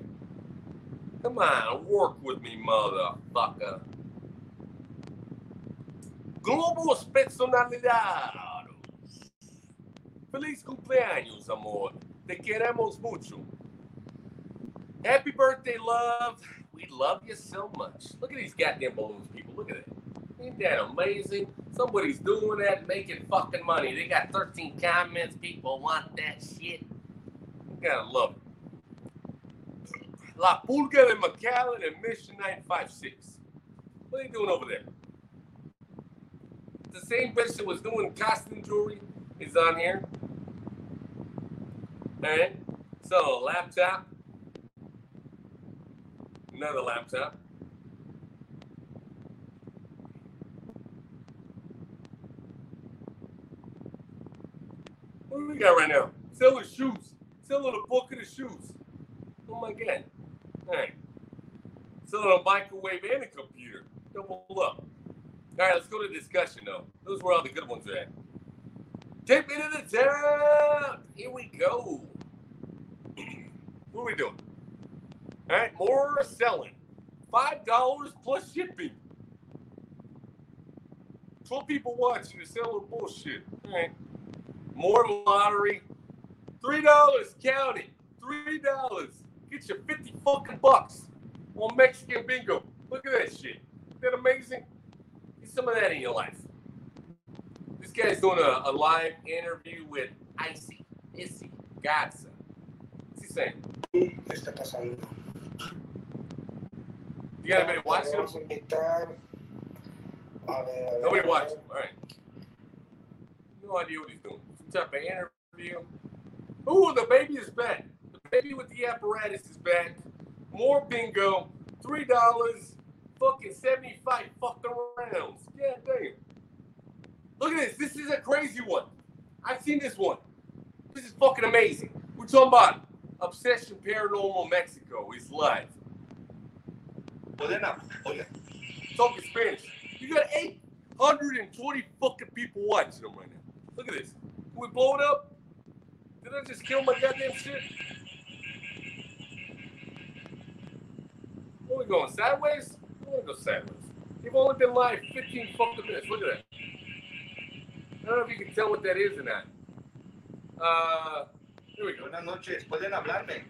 Come on, work with me, motherfucker. Globos personalidades. Feliz cumpleaños, amor. Te queremos mucho. Happy birthday, love. We love you so much. Look at these goddamn balloons, people. Look at it. Ain't that amazing? Somebody's doing that, making fucking money. They got 13 comments. People want that shit. You gotta love it. La Pulga de McAllen and Mission 956. What are they doing over there? The same bitch that was doing costume jewelry is on here. Alright. So, laptop. Another laptop. What do we got right now? Selling shoes. Selling a book of the shoes. Oh my god. Alright. Selling a microwave and a computer. Double up. Alright, let's go to discussion though. Those where all the good ones are at. Take me to the top. Here we go. what are we doing? All right, more selling. Five dollars plus shipping. Twelve people watching. You're selling bullshit. All right. More lottery. Three dollars. Count it. Three dollars. Get you fifty fucking bucks on Mexican bingo. Look at that shit. Isn't that amazing? Some of that in your life. This guy's doing a, a live interview with Icy, Issy, Godson. What's he saying? ¿Qué está pasando? You got anybody watching him? A invitar. A ver, Nobody watching. All right. No idea what he's doing. Some type of interview. Ooh, the baby is back. The baby with the apparatus is back. More bingo. Three dollars. Fucking seventy-five fucking rounds. God damn. Look at this. This is a crazy one. I've seen this one. This is fucking amazing. We're talking about Obsession Paranormal Mexico is live. Pueden hab- uh, Oiga, oh, Talking Spanish. You got 820 fucking people watching them right now. Look at this. Can we blow it up? Did I just kill my goddamn shit? Where we going? Sideways? Want to go sideways. You've only been live 15 fucking minutes. Look at that. I don't know if you can tell what that is or not. Uh, here we go. buenas noches. Pueden hablarme.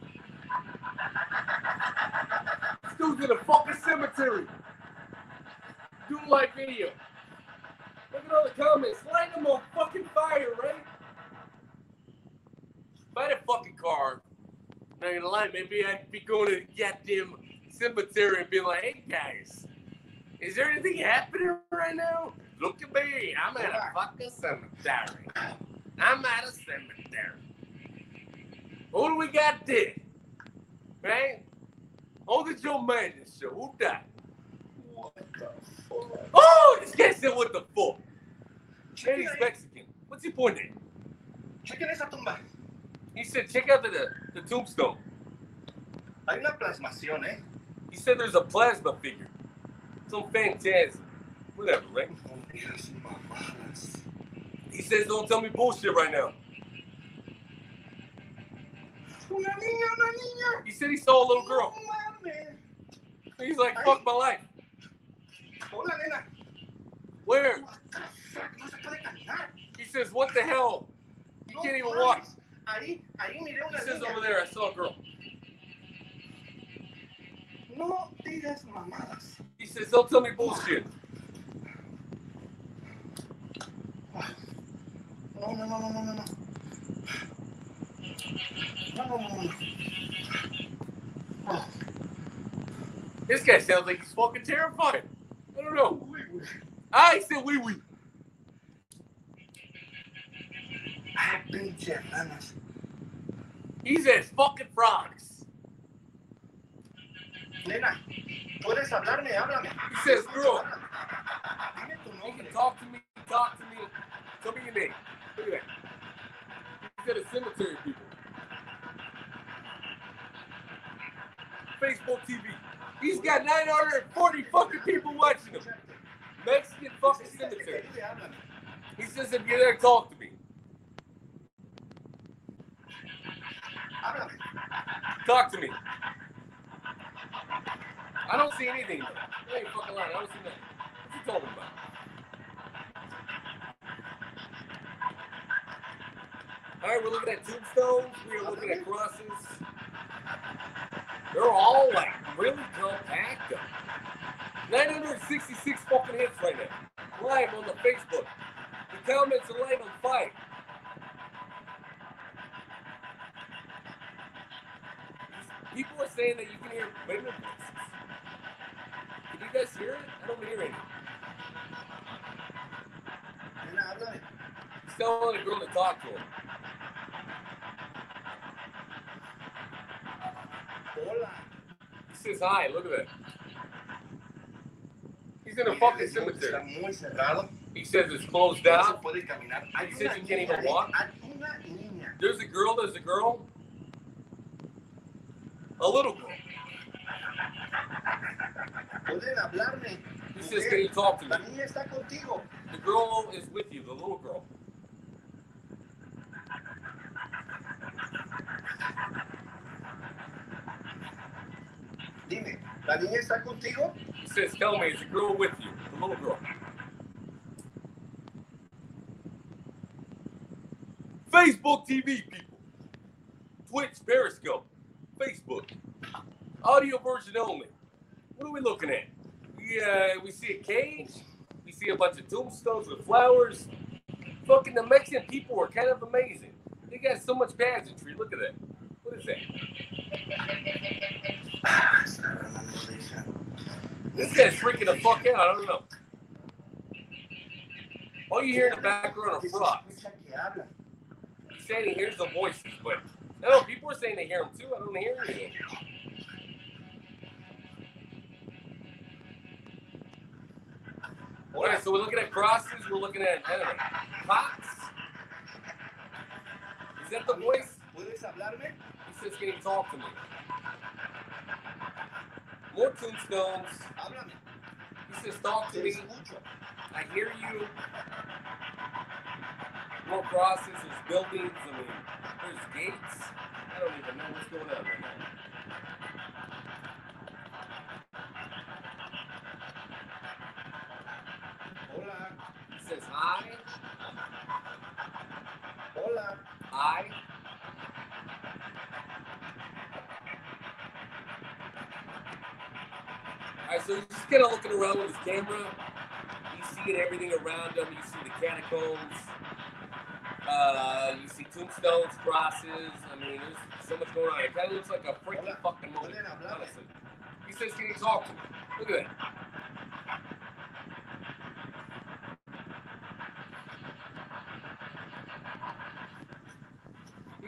Dude's in a fucking cemetery. Do like video. Look at all the comments. Light them on fucking fire, right? Had a fucking car, not gonna lie, maybe I'd be going to the goddamn cemetery and be like, hey guys, is there anything happening right now? Look at me. I'm at a fucking cemetery. I'm at a cemetery. Who do we got there? Right? On the Joe Manchin show. Who died? What the fuck? Oh, this guy said what the fuck? And he's Mexican. What's he pointing at? Chequen esa tumba. He said, check out the, the tombstone. Hay una plasmación, ¿eh? He said there's a plasma figure. Some phantasm. Whatever, right? He says, don't tell me bullshit right now. He said he saw a little girl. He's like, fuck my life. Where? He says, what the hell? You can't even walk. He says over there, I saw a girl. No. He says, don't tell me bullshit. No, no, no, no, no, no, no. No, no, no, no. Oh, This guy sounds like he's fucking terrified. I don't know. uy, uy. I said wee wee. Ah, pinche ranas. He says fucking frogs. Nena, puedes hablarme, háblame. He says, girl, Dime tu you nombre. talk to me, talk to me. Tell me your name. Look at that. He's at a cemetery, people. Facebook TV. He's got 940 fucking people watching him. Mexican fucking cemetery. He says, if you're there, talk to me. Talk to me. See anything. You ain't fucking lying. I don't see nothing. What you talking about? All right, we're looking at tombstones. We're looking at crosses. They're all like really compact. though. 966 fucking hits right now. Live on the Facebook. The comments are live on fire. People are saying that you can hear guys hear it? I don't hear háblame. He's telling the girl to talk to him. Hola. He says hi. Look at that. He's in a fucking cemetery. He says it's closed down. puede caminar. Hay He says you can't even walk. Hay una niña. There's a girl. There's a girl. A little girl. Pueden hablarme. He says, can you talk to me? La niña está contigo. The girl is with you. The little girl. Dime, ¿la niña está contigo? He says, tell me, is the girl with you? The little girl. Facebook TV, people. Twitch, Periscope, Facebook. Audio version only. What are we looking at? We, uh, we see a cage. We see a bunch of tombstones with flowers. Fucking the Mexican people are kind of amazing. They got so much pageantry. Look at that. What is that? No. This guy's freaking the fuck out. I don't know. All you hear in the background are frogs. He's saying he hears the voices, but know people are saying they hear them too. I don't hear anything. All right, so we're looking at crosses. We're looking at don't. Is that the voice? ¿Puedes hablarme? He says, "Can you talk to me?" More tombstones. Háblame. He says, "Talk to me." I hear you. More crosses. There's buildings. I mean, there's gates. I don't even know what's going on right now. Hola. "Hi, Hola. hi." All right, so he's just kind of looking around with his camera. He's seeing everything around him. You see the catacombs. Uh, you see tombstones, crosses. I mean, there's so much going on. It kind of looks like a freaking fucking movie, honestly. He says, "Can you talk to me?" Look at that.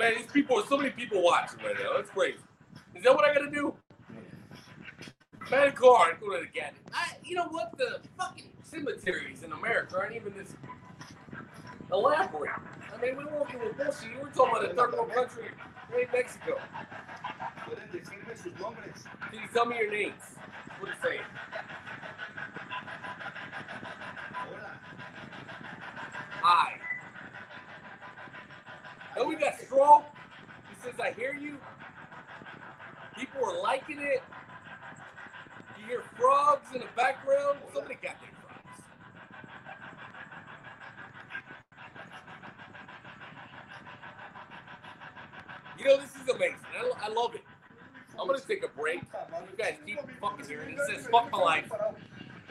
Man, these people, so many people watching right now. That's crazy. Is that what I gotta do? Man, a car and go to the gas. I, you know what? The fucking cemeteries in America aren't even this elaborate. I mean, we're working with bullshit. We're talking about a third world country, right? Mexico. Can you tell me your names? What are you? Hi. Straw. He says, I hear you. People are liking it. You hear frogs in the background. Somebody got their frogs. You know, this is amazing. I, I love it. I'm going to take a break. You guys keep fucking hearing. He says, fuck my life.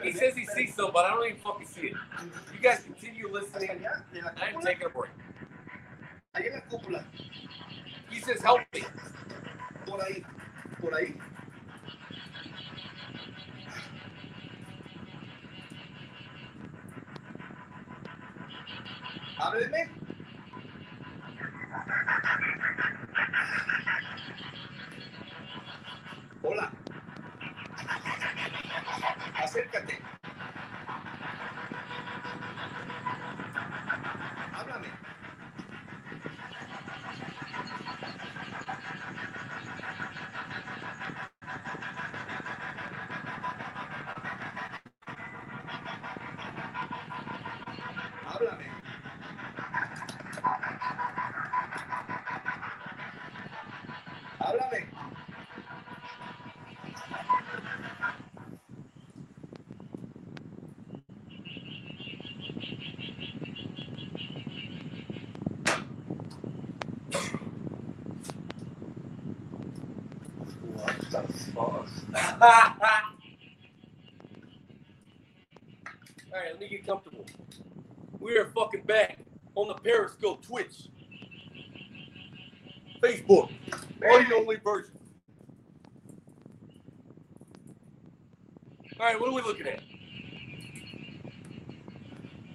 He says he sees some, but I don't even fucking see it. You guys continue listening. I'm taking a break. Ahí en la cúpula. Says, help me. Por ahí. Por ahí. Hábleme. Hola. Acércate. Let me get comfortable. We are fucking back on the Periscope, Twitch, Facebook, audio only version. All right, what are we looking at?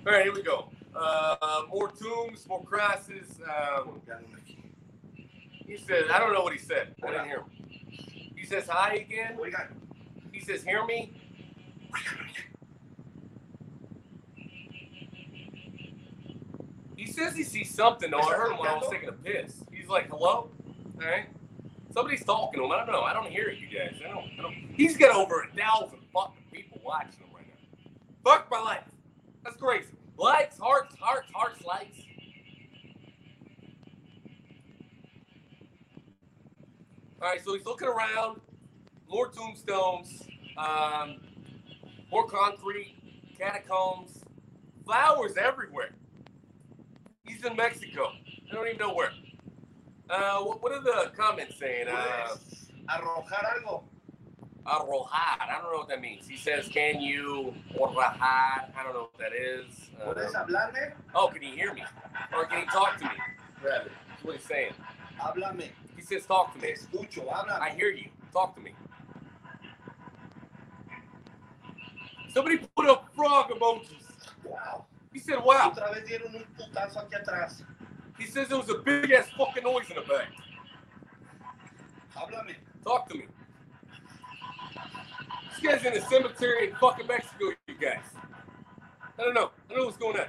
All right, here we go. Uh, more tombs, more crosses. Um, he said, I don't know what he said. I didn't hear him. He says hi again. Oigan, He says, hear me. He says sees something though. I heard him when I was taking a piss. He's like, hello? All right. Somebody's talking to him. I don't know. I don't hear you guys. I don't, I don't. He's got over a thousand fucking people watching him right now. Fuck my life. That's crazy. Likes, hearts, hearts, hearts, likes. All right, so he's looking around. More tombstones, um, more concrete, catacombs, flowers everywhere. He's in Mexico. I don't even know where. Uh, what, what are the comments saying? Uh, ¿puedes arrojar algo? arrojar. I don't know what that means. He says, "Can you arrojar?" I don't know what that is. ¿Puedes Uh, hablarme? oh, can he hear me? Or can he talk to me? Rather, that's what he's saying. Háblame. He says, "Talk to Te me." escucho, I hear you. Talk to me. Somebody put up frog emojis. Wow. He said, "Wow." Otra vez dieron un putazo aquí atrás. He says there was a big ass fucking noise in the back. Háblame. Talk to me. This guy's in a cemetery in fucking Mexico, you guys. I don't know. I don't know what's going on.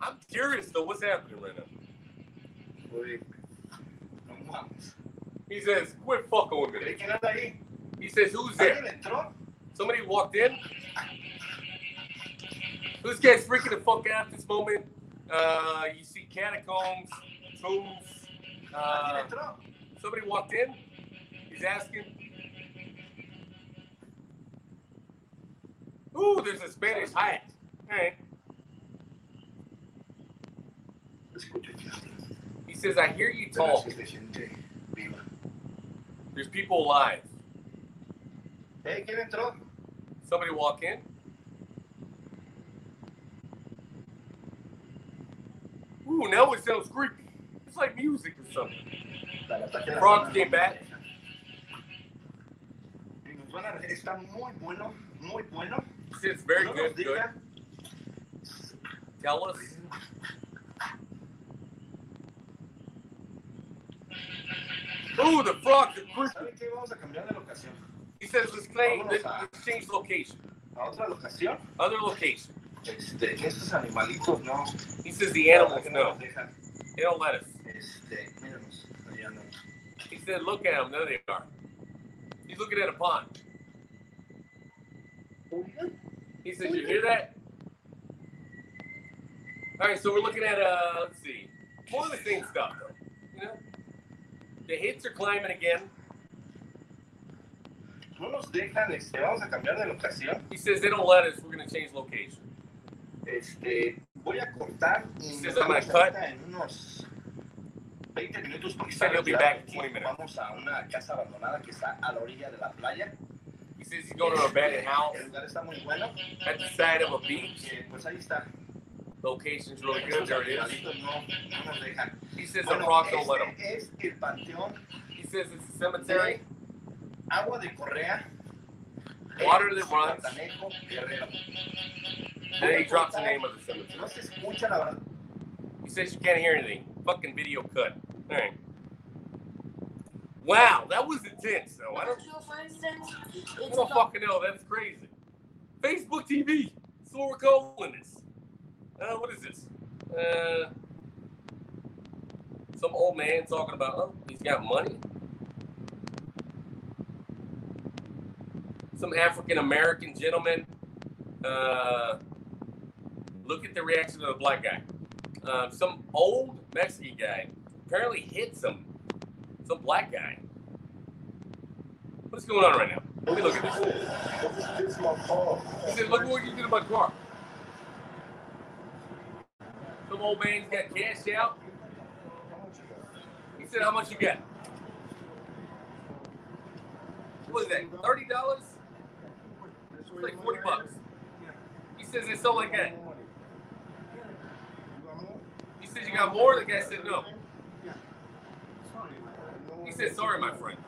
I'm curious though, what's happening right now? Mames. He says, quit fucking with me. ¿Quién anda ahí? He says, who's there? Somebody walked in. This guy's freaking the fuck out at this moment. Uh, you see catacombs, tombs. Uh, somebody walked in. He's asking. Ooh, there's a Spanish hat. All right. He says, I hear you talk. There's people alive. ¿Eh? ¿Quién entró? Somebody walk in. Ooh, now it sounds creepy. It's like music or something. Dale, ataque a la Frogs came back. Y nos van a- Está muy bueno, muy bueno. He very good, good. Tell us. Ooh, the frogs are creepy. ¿Saben qué? Vamos a cambiar the locación. He says, let's, play, let's, let's change location. Other location. Este, estos animalitos no. He says the animals no. They don't let us. Este, míranos. Allá andan. He said, look at them. There they are. He's looking at a pond. He says, you hear that? All right, so we're looking at, uh, let's see, more of the same stuff, though. You know? The hits are climbing again. No nos dejan, este, vamos a cambiar de locación. He says, they don't let us. We're going to change location. Este, voy a cortar sí, vamos I'm gonna ahorita en unos 20 minutos porque He said he'll be back in 20 minutes. Vamos a una casa abandonada que está a la orilla de la playa. He says he's going to an abandoned house El lugar está muy bueno. at the side of a beach. Eh, pues ahí está. Location's really good. There it is. He says the Bueno, frogs don't let him. este es el panteón He says it's a cemetery. Agua de Correa. Water en that runs. Then he drops the name of the cemetery. No se escucha la verdad. He says you can't hear anything. Fucking video cut. All right. Wow, that was intense, though. I don't, for instance, I it's don't about fucking know. That's crazy. Facebook TV. That's what we're calling this. Uh, what is this? Uh, some old man talking about, oh, he's got money. Some African American gentleman. Uh, look at the reaction of the black guy. Um, some old Mexican guy apparently hit some some black guy. What's going on right now? Let me look at this. My car. He said, look what you did to my car. Some old man's got cash out. He said, how much you got? What is that, $30? It's like 40 bucks. He says it's something like that. He says you got more? The guy said no. He said, sorry, my friend.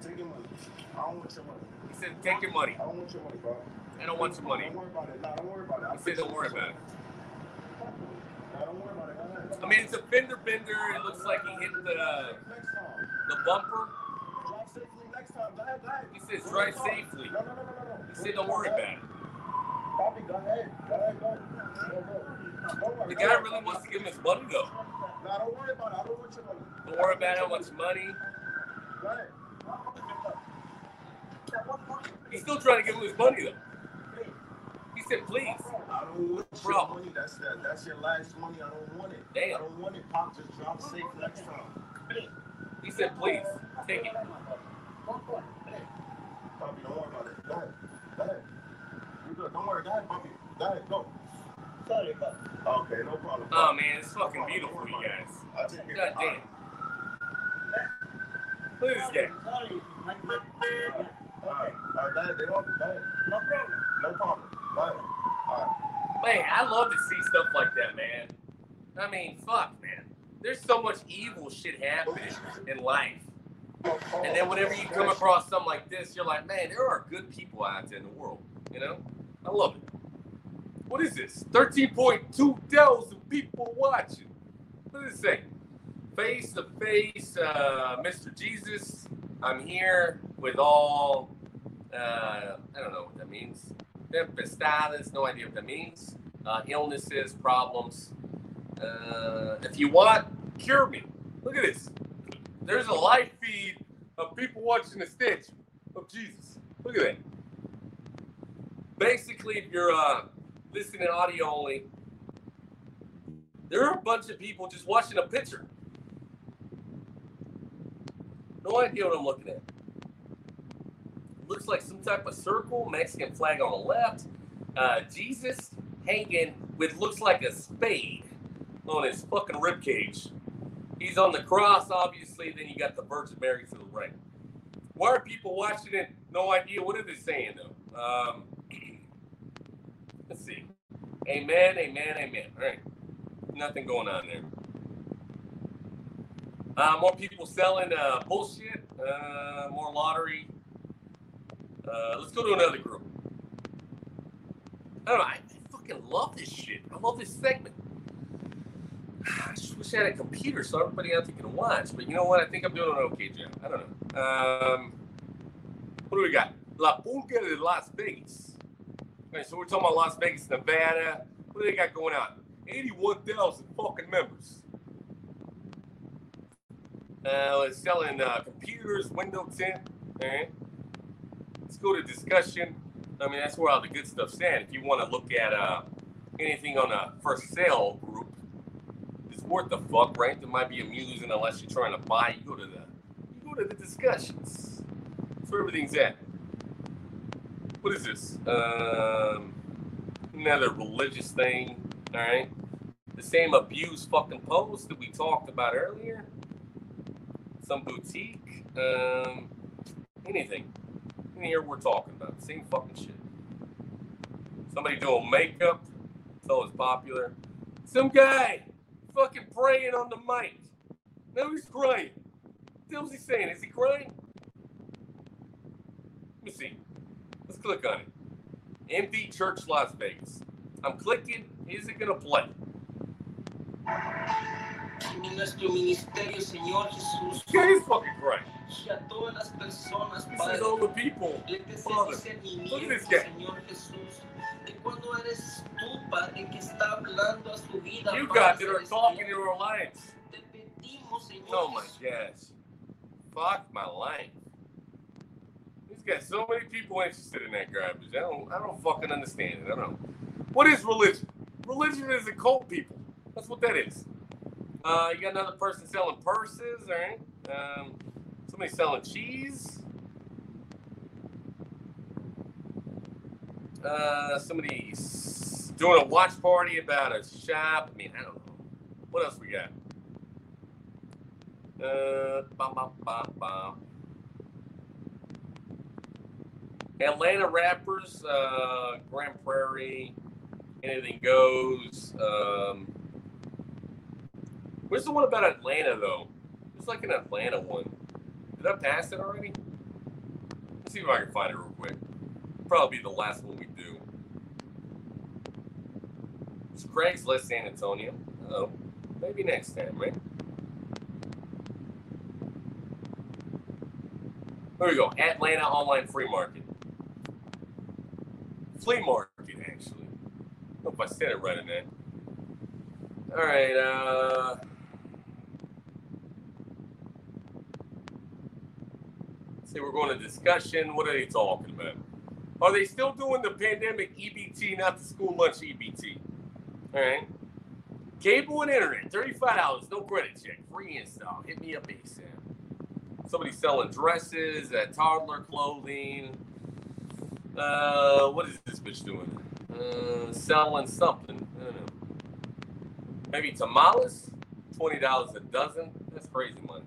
Take your money. I don't want your money. He said, take your money. I don't want your money, bro. I don't want your money. Don't worry about it. Nah, don't worry about it. He said, don't worry about it. Nah, don't worry about it. I mean, it's a fender bender. It looks like he hit the, the bumper. He says, drive safely. He said, don't worry about it. The guy really wants to give him his money, though. Don't worry about how much money. He's still trying to give him his money, though. He said, please. I don't want Bro. your money. That's that. That's your last money. I don't want it. Damn. I don't want it. Pop, just drop safe next time. He said, please, take it. Bobby, don't worry about it. Go ahead. Go ahead. You good. Don't worry. Go ahead, Bobby. Go ahead. Go. Sorry, Okay, no problem. Oh, man, it's fucking beautiful, you guys. I'll take care. God damn. Look at this. All right. All right, go ahead. They don't. Go ahead. No problem. No problem. Man, I love to see stuff like that, man. I mean, fuck, man. There's so much evil shit happening in life. And then whenever you come across something like this, you're like, man, there are good people out there in the world. You know? I love it. What is this? 13.2 thousand people watching. What does it say? face to face, uh, Mr. Jesus. I'm here with all, uh, I don't know what that means. Tempestades, no idea what that means. Uh, illnesses, problems. Uh, if you want, cure me. Look at this. There's a live feed of people watching the stitch of Jesus. Look at that. Basically, if you're uh, listening audio only, there are a bunch of people just watching a picture. No idea what I'm looking at. Looks like some type of circle, Mexican flag on the left. Uh, Jesus hanging with looks like a spade on his fucking rib cage. He's on the cross, obviously. Then you got the Virgin Mary to the right. Why are people watching it? No idea. What are they saying though? Um, let's see. Amen, amen, amen. All right. Nothing going on there. Uh, more people selling uh, bullshit. Uh, more lottery. Uh, let's go to another group. I don't know. I, I fucking love this shit. I love this segment. I just wish I had a computer so everybody out there can watch. But you know what? I think I'm doing an okay job. I don't know. Um, what do we got? La Pulga de Las Vegas. Okay, so we're talking about Las Vegas, Nevada. What do they got going on? 81,000 fucking members. Uh, it's selling uh, computers, window tint. All right. Let's go to discussion. I mean, that's where all the good stuff's at. If you want to look at uh, anything on a for sale group, it's worth the fuck, right? That might be amusing unless you're trying to buy. You go to the you go to the discussions. That's where everything's at. What is this? Um, another religious thing. All right. The same abuse fucking post that we talked about earlier. Some boutique. Um, anything. In here we're talking about. Same fucking shit. Somebody doing makeup. So it's popular. Some guy fucking praying on the mic. Now he's crying. What was he saying? Is he crying? Let me see. Let's click on it. MD Church Las Vegas. I'm clicking. Is it gonna play? en nuestro ministerio, Señor Jesús. Yeah, he's fucking crying. Y a todas las personas, Padre, all the people. le des Father, discernimiento, look at this. Señor Jesús. De cuando eres tú, Padre, que está hablando a su vida, You guys that are talking to our lives. Te pedimos, Señor Oh my Jesús, gosh. Fuck my life. He's got so many people interested in that garbage. I don't I don't fucking understand it. I don't know. What is religion? Religion is a cult people. That's what that is. Uh, you got another person selling purses, all right? Um, somebody selling cheese. Uh, somebody's doing a watch party about a shop. I mean, I don't know. What else we got? Uh, bum, bum, bum, bum. Atlanta rappers, uh, Grand Prairie, anything goes. Um, where's the one about Atlanta though? It's like an Atlanta one. Did I pass it already? Let's see if I can find it real quick. Probably be the last one we do. It's Craigslist San Antonio. Oh, maybe next time, right? There we go. Atlanta Online Free Market. Flea market, actually. Hope I said it right in there. All right. Uh, see, we're going to discussion. What are they talking about? Are they still doing the pandemic EBT, not the school lunch EBT? All right. Cable and internet, thirty-five dollars, no credit check, free install. Hit me up ASAP. Somebody selling dresses, uh, toddler clothing. Uh, what is this bitch doing? Uh, selling something. I don't know. Maybe tamales. Twenty dollars a dozen. That's crazy money.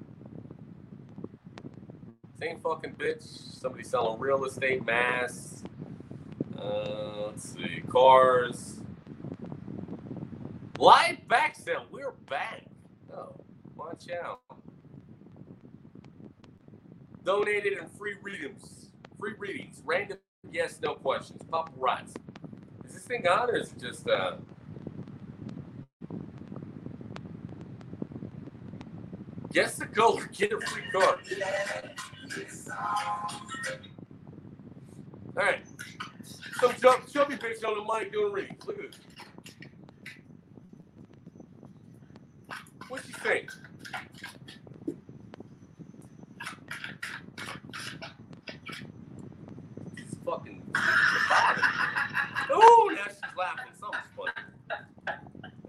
Same fucking bitch. Somebody selling real estate, mass. Uh, let's see, cars. Live back sale. We're back. Oh, watch out. Donated and free readings. Free readings. Random yes, no questions. Pop Paparazzi. Is this thing on or is it just uh Guess the color, get a free card. All right. Some chub, chubby bitch on the mic doing readings. Look at this. What's she saying? She's fucking bothered. Oh, now she's laughing. Something's funny.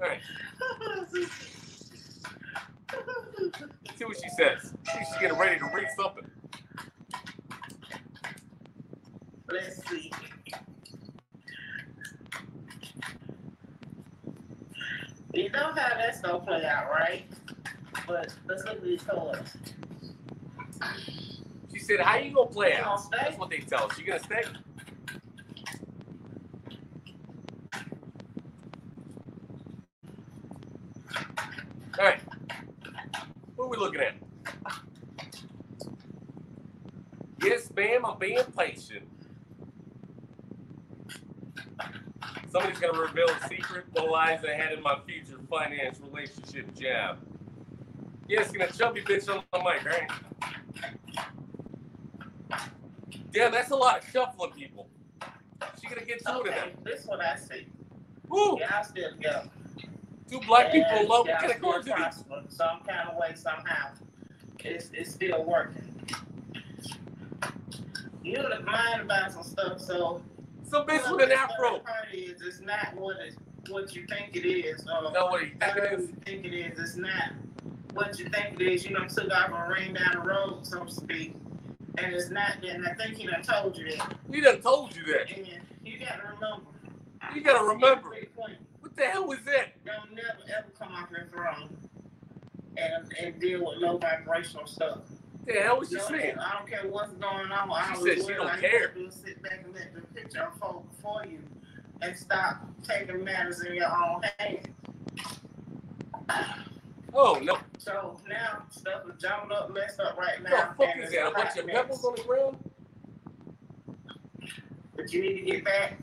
All right. See what she says. She's getting ready to read something. Let's see. You know how that's gonna play out, right? But let's look at these colors. She said, "How you gonna play out?" gonna? That's what they tell her. She gonna stay? All right. What are we looking at? Yes, ma'am. I'm being patient. Somebody's gonna reveal a secret. What lies ahead in my future finance relationship job? Yes, gonna chubby bitch on the mic, right? Yeah, that's a lot of shuffling people. She gonna get two of them. This what I see. Woo! Y'all still together. Two black people And alone. What y'all kind of still cards prosper Some kind of way, somehow. It's, it's still working. You're the mind about some stuff, so. Some bitch with an afro. party is, it's not what it, what you think it is. Uh, Is what you think it is? you think it is, it's not what you think it is. You know, took off and ran down the road, so to speak. And it's not that, and I think he done told you that. He done told you that. And you gotta remember. You gotta remember. What the hell was that? Don't never ever come off your throne and, and deal with low vibrational stuff. The hell was she No, saying? I don't care what's going on. I She don't said she don't care. sit back and let the picture unfold before you and stop taking matters in your own hands. Oh no. So now stuff is jumbled up, messed up right now. What the fuck is that? A bunch of pebbles on the ground? But you need to get back,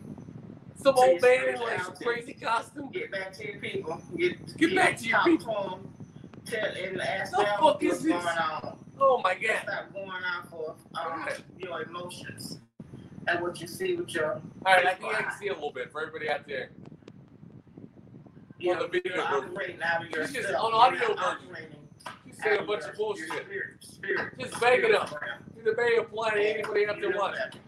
Some old man in like some crazy costume? get back to your people. Get, Get back to your people. Them, tell, and ask The them fuck what's is this? going on. Oh my god. Stop going off for um, Okay. your emotions and what you see with your Alright, I think I can see a little bit for everybody out there. You On know, the video you're version. operating out of She's just on audio version. She's saying a bunch your- of bullshit. Spirit, spirit, Just bang it up. Do the bay apply to anybody there You know watching?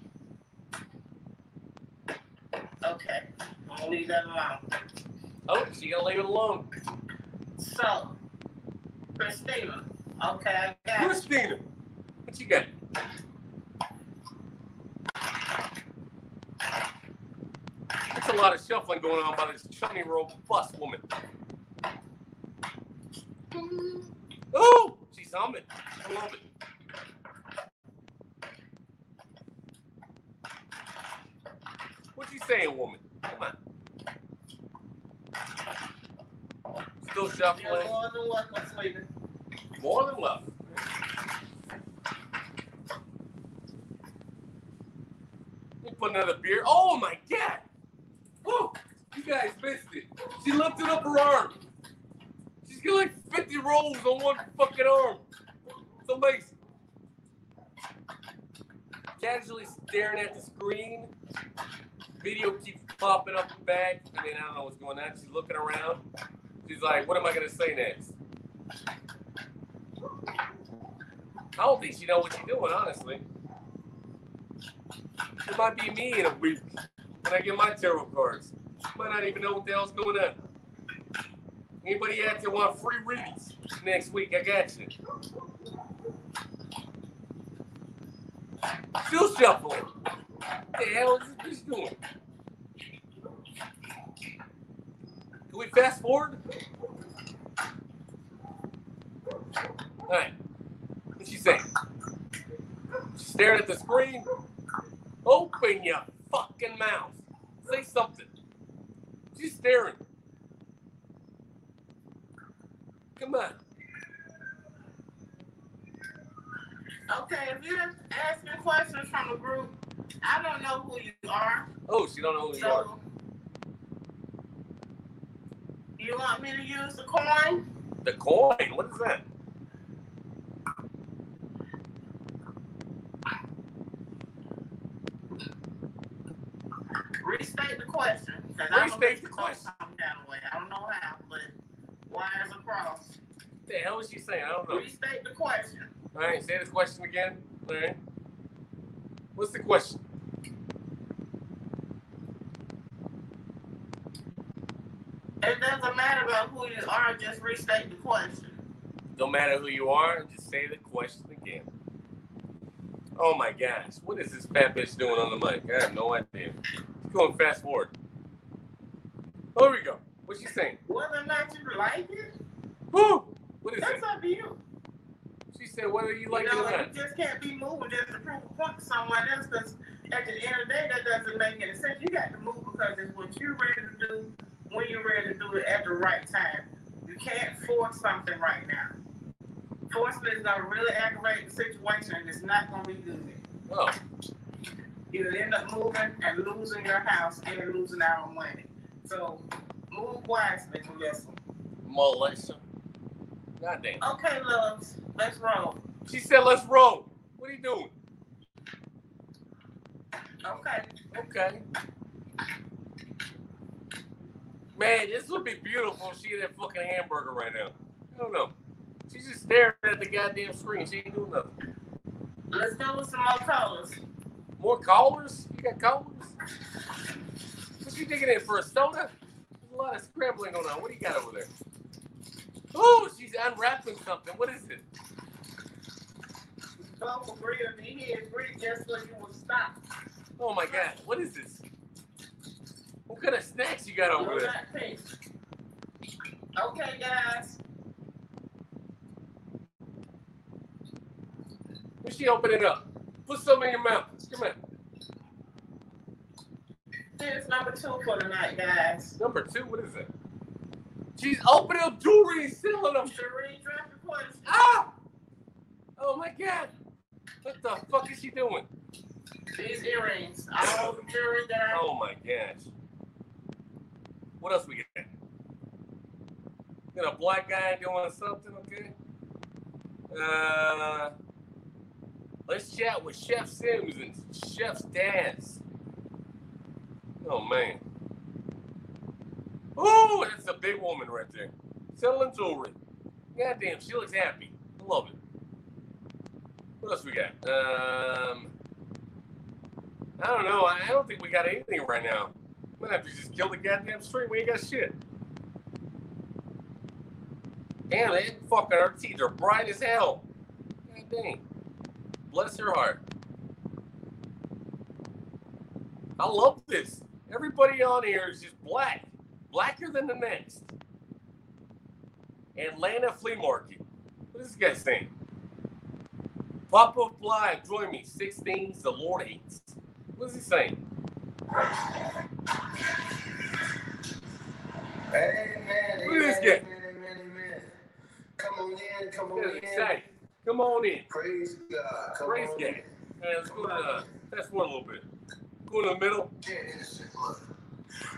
Okay, I'm gonna leave that alone. Oh, she gonna leave it alone. So, Christina, okay, I got. Christina, what you got? A lot of shuffling going on by this chummy robust woman. Oh, she's humming. I love it. What you saying, woman? Come on. Still shuffling. more than sweetie. More than love. Let put another beer. Oh my god! Whoa! You guys missed it. She lifted up her arm. She's got like 50 rolls on one fucking arm. It's amazing. Casually staring at the screen. Video keeps popping up and back. I mean, I don't know what's going on. She's looking around. She's like, what am I gonna say next? I don't think she know what she's doing, honestly. It might be me in a week when I get my tarot cards. She might not even know what the hell's going on. Anybody out there want free readings next week? I got you. Still shuffling. What the hell is this doing? Can we fast forward? Alright. What's she saying? Staring at the screen. Open your fucking mouth. Say something. She's staring. Come on. Okay, if you just ask me questions from a group, I don't know who you are. Oh, she don't know who so, you are. You want me to use the coin? The coin? What is that? Restate the question. Restate the question. Some kind way. I don't know how, but wires across. What the hell is she saying? I don't know. Restate the question. All right, say the question again. All right. What's the question? It doesn't matter about who you are, just restate the question. No matter who you are, just say the question again. Oh my gosh, what is this fat bitch doing on the mic? I have no idea. Going fast forward. Oh, here we go. What's she saying? Whether or not you like it, Woo! What is that's it? up to you. She said whether you like you know, it or not. you just can't be moving just to prove a point to someone else because at the end of the day, that doesn't make any sense. You got to move because it's what you're ready to do when you're ready to do it at the right time. You can't force something right now. Forcing is going to really aggravate the situation and it's not going to be good. Oh, You'll end up moving and losing your house and losing our money. So move wisely, Melissa. Melissa. Goddamn. Okay, loves, let's roll. She said, let's roll. What are you doing? Okay. Okay. Man, this would be beautiful if she had that fucking hamburger right now. I don't know. She's just staring at the goddamn screen. She ain't doing nothing. Let's go with some more colors. More callers? You got callers? What you digging in for a soda? Lot of scrambling going on. What do you got over there? Oh, she's unwrapping something. What is it? Both agree with me. He just so you would stop. Oh my god, what is this? What kind of snacks you got over there? Okay, guys. What's she opening up? Put some in your mouth. Come here. Here's number two for tonight, guys. Number two, what is it? She's opening up jewelry and selling them. Sheree, drop the question. Ah! Oh my god. What the fuck is she doing? These earrings. All the jewelry that I Oh my gosh. What else we got? Got a black guy doing something, okay? Uh, let's chat with Chef Sims and Chef Dance. Oh man. Oh, that's a big woman right there. Selling jewelry. Goddamn, she looks happy. I love it. What else we got? Um, I don't know. I don't think we got anything right now. I'm gonna have to just kill the goddamn stream. We ain't got shit. Damn, it fucking her teeth are bright as hell. God dang. Bless her heart. I love this. Everybody on here is just black. Blacker than the next. Atlanta Flea Market. What is this guy saying? Pop up live, join me. Six things the Lord hates. What is he saying? Amen. Look at this guy. Come on in, come on in. excited. Come on in. Praise God. Come Praise God. Hey, let's go to the, that's one a little bit. Go in the middle. Dead innocent blood.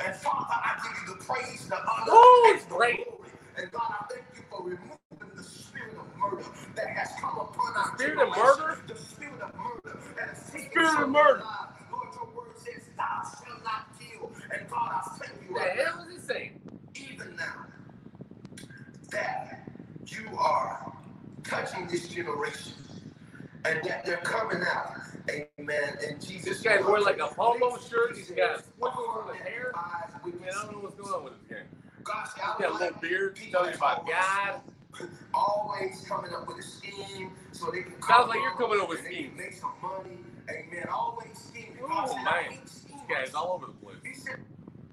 And Father, I give you the praise, the honor, and the great. glory. And God, I thank you for removing the spirit of murder that has come upon our Spirit of murder? The spirit of murder has Spirit of murder. Lord, your word says, thou shalt not kill. And God, I thank you The right hell is he saying? even now that you are touching this generation and that they're coming out. Amen. And Jesus. This guy's wearing like a polo shirt. He's got squiggles on his hair. Man. I don't know what's going on with this guy. Gosh, He's got a little beard. He's telling you about God. Always coming up with a scheme so they can. Sounds like you're coming up with and they can schemes. Make some money. Amen. Always scheming. Oh, God said, I man. This guy's all over the place. He said,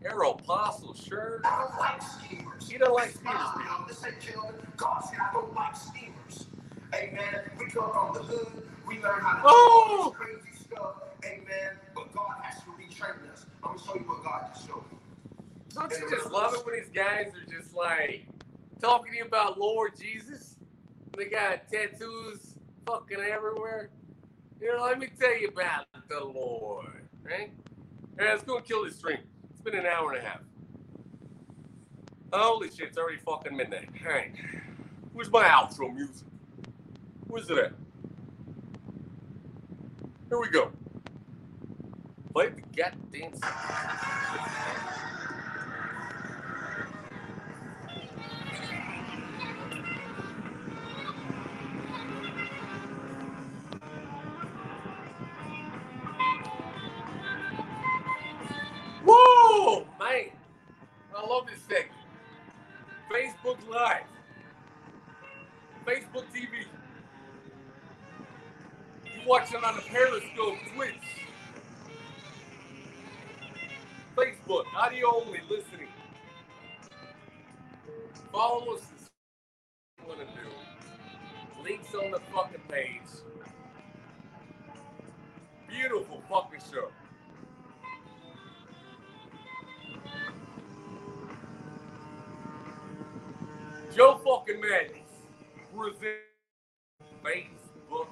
Aeropostale shirt. I don't like schemers. He don't like schemers, just saying, children, God said, I don't like schemers. Amen. We come from the hood. We learn how to Oh! To show you what God just showed me. Don't you just love it when these guys are just like talking to you about Lord Jesus? They got tattoos fucking everywhere. You know, let me tell you about the Lord, right? All right, let's go and kill this stream. It's been an hour and a half. Holy shit, it's already fucking midnight. All right. Where's my outro music? Where's it at? Here we go. The goddamn song. Whoa, man. I love this segment. Facebook Live. Facebook TV. You watching on the Periscope, Twitch. Facebook, audio only, listening. Follow us. what you want to do. Links on the fucking page. Beautiful fucking show. Joe fucking Madness. Present Facebook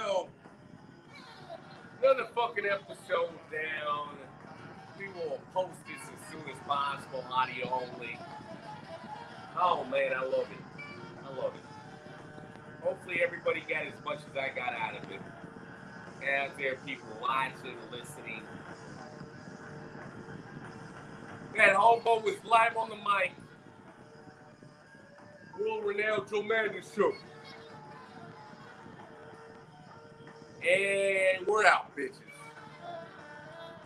so another fucking episode down. We will post this as soon as possible, audio only. Oh man, I love it. I love it. Hopefully everybody got as much as I got out of it. Out there, are people watching, listening. That hobo was live on the mic. World renowned Joe Madness show. And we're out, bitches.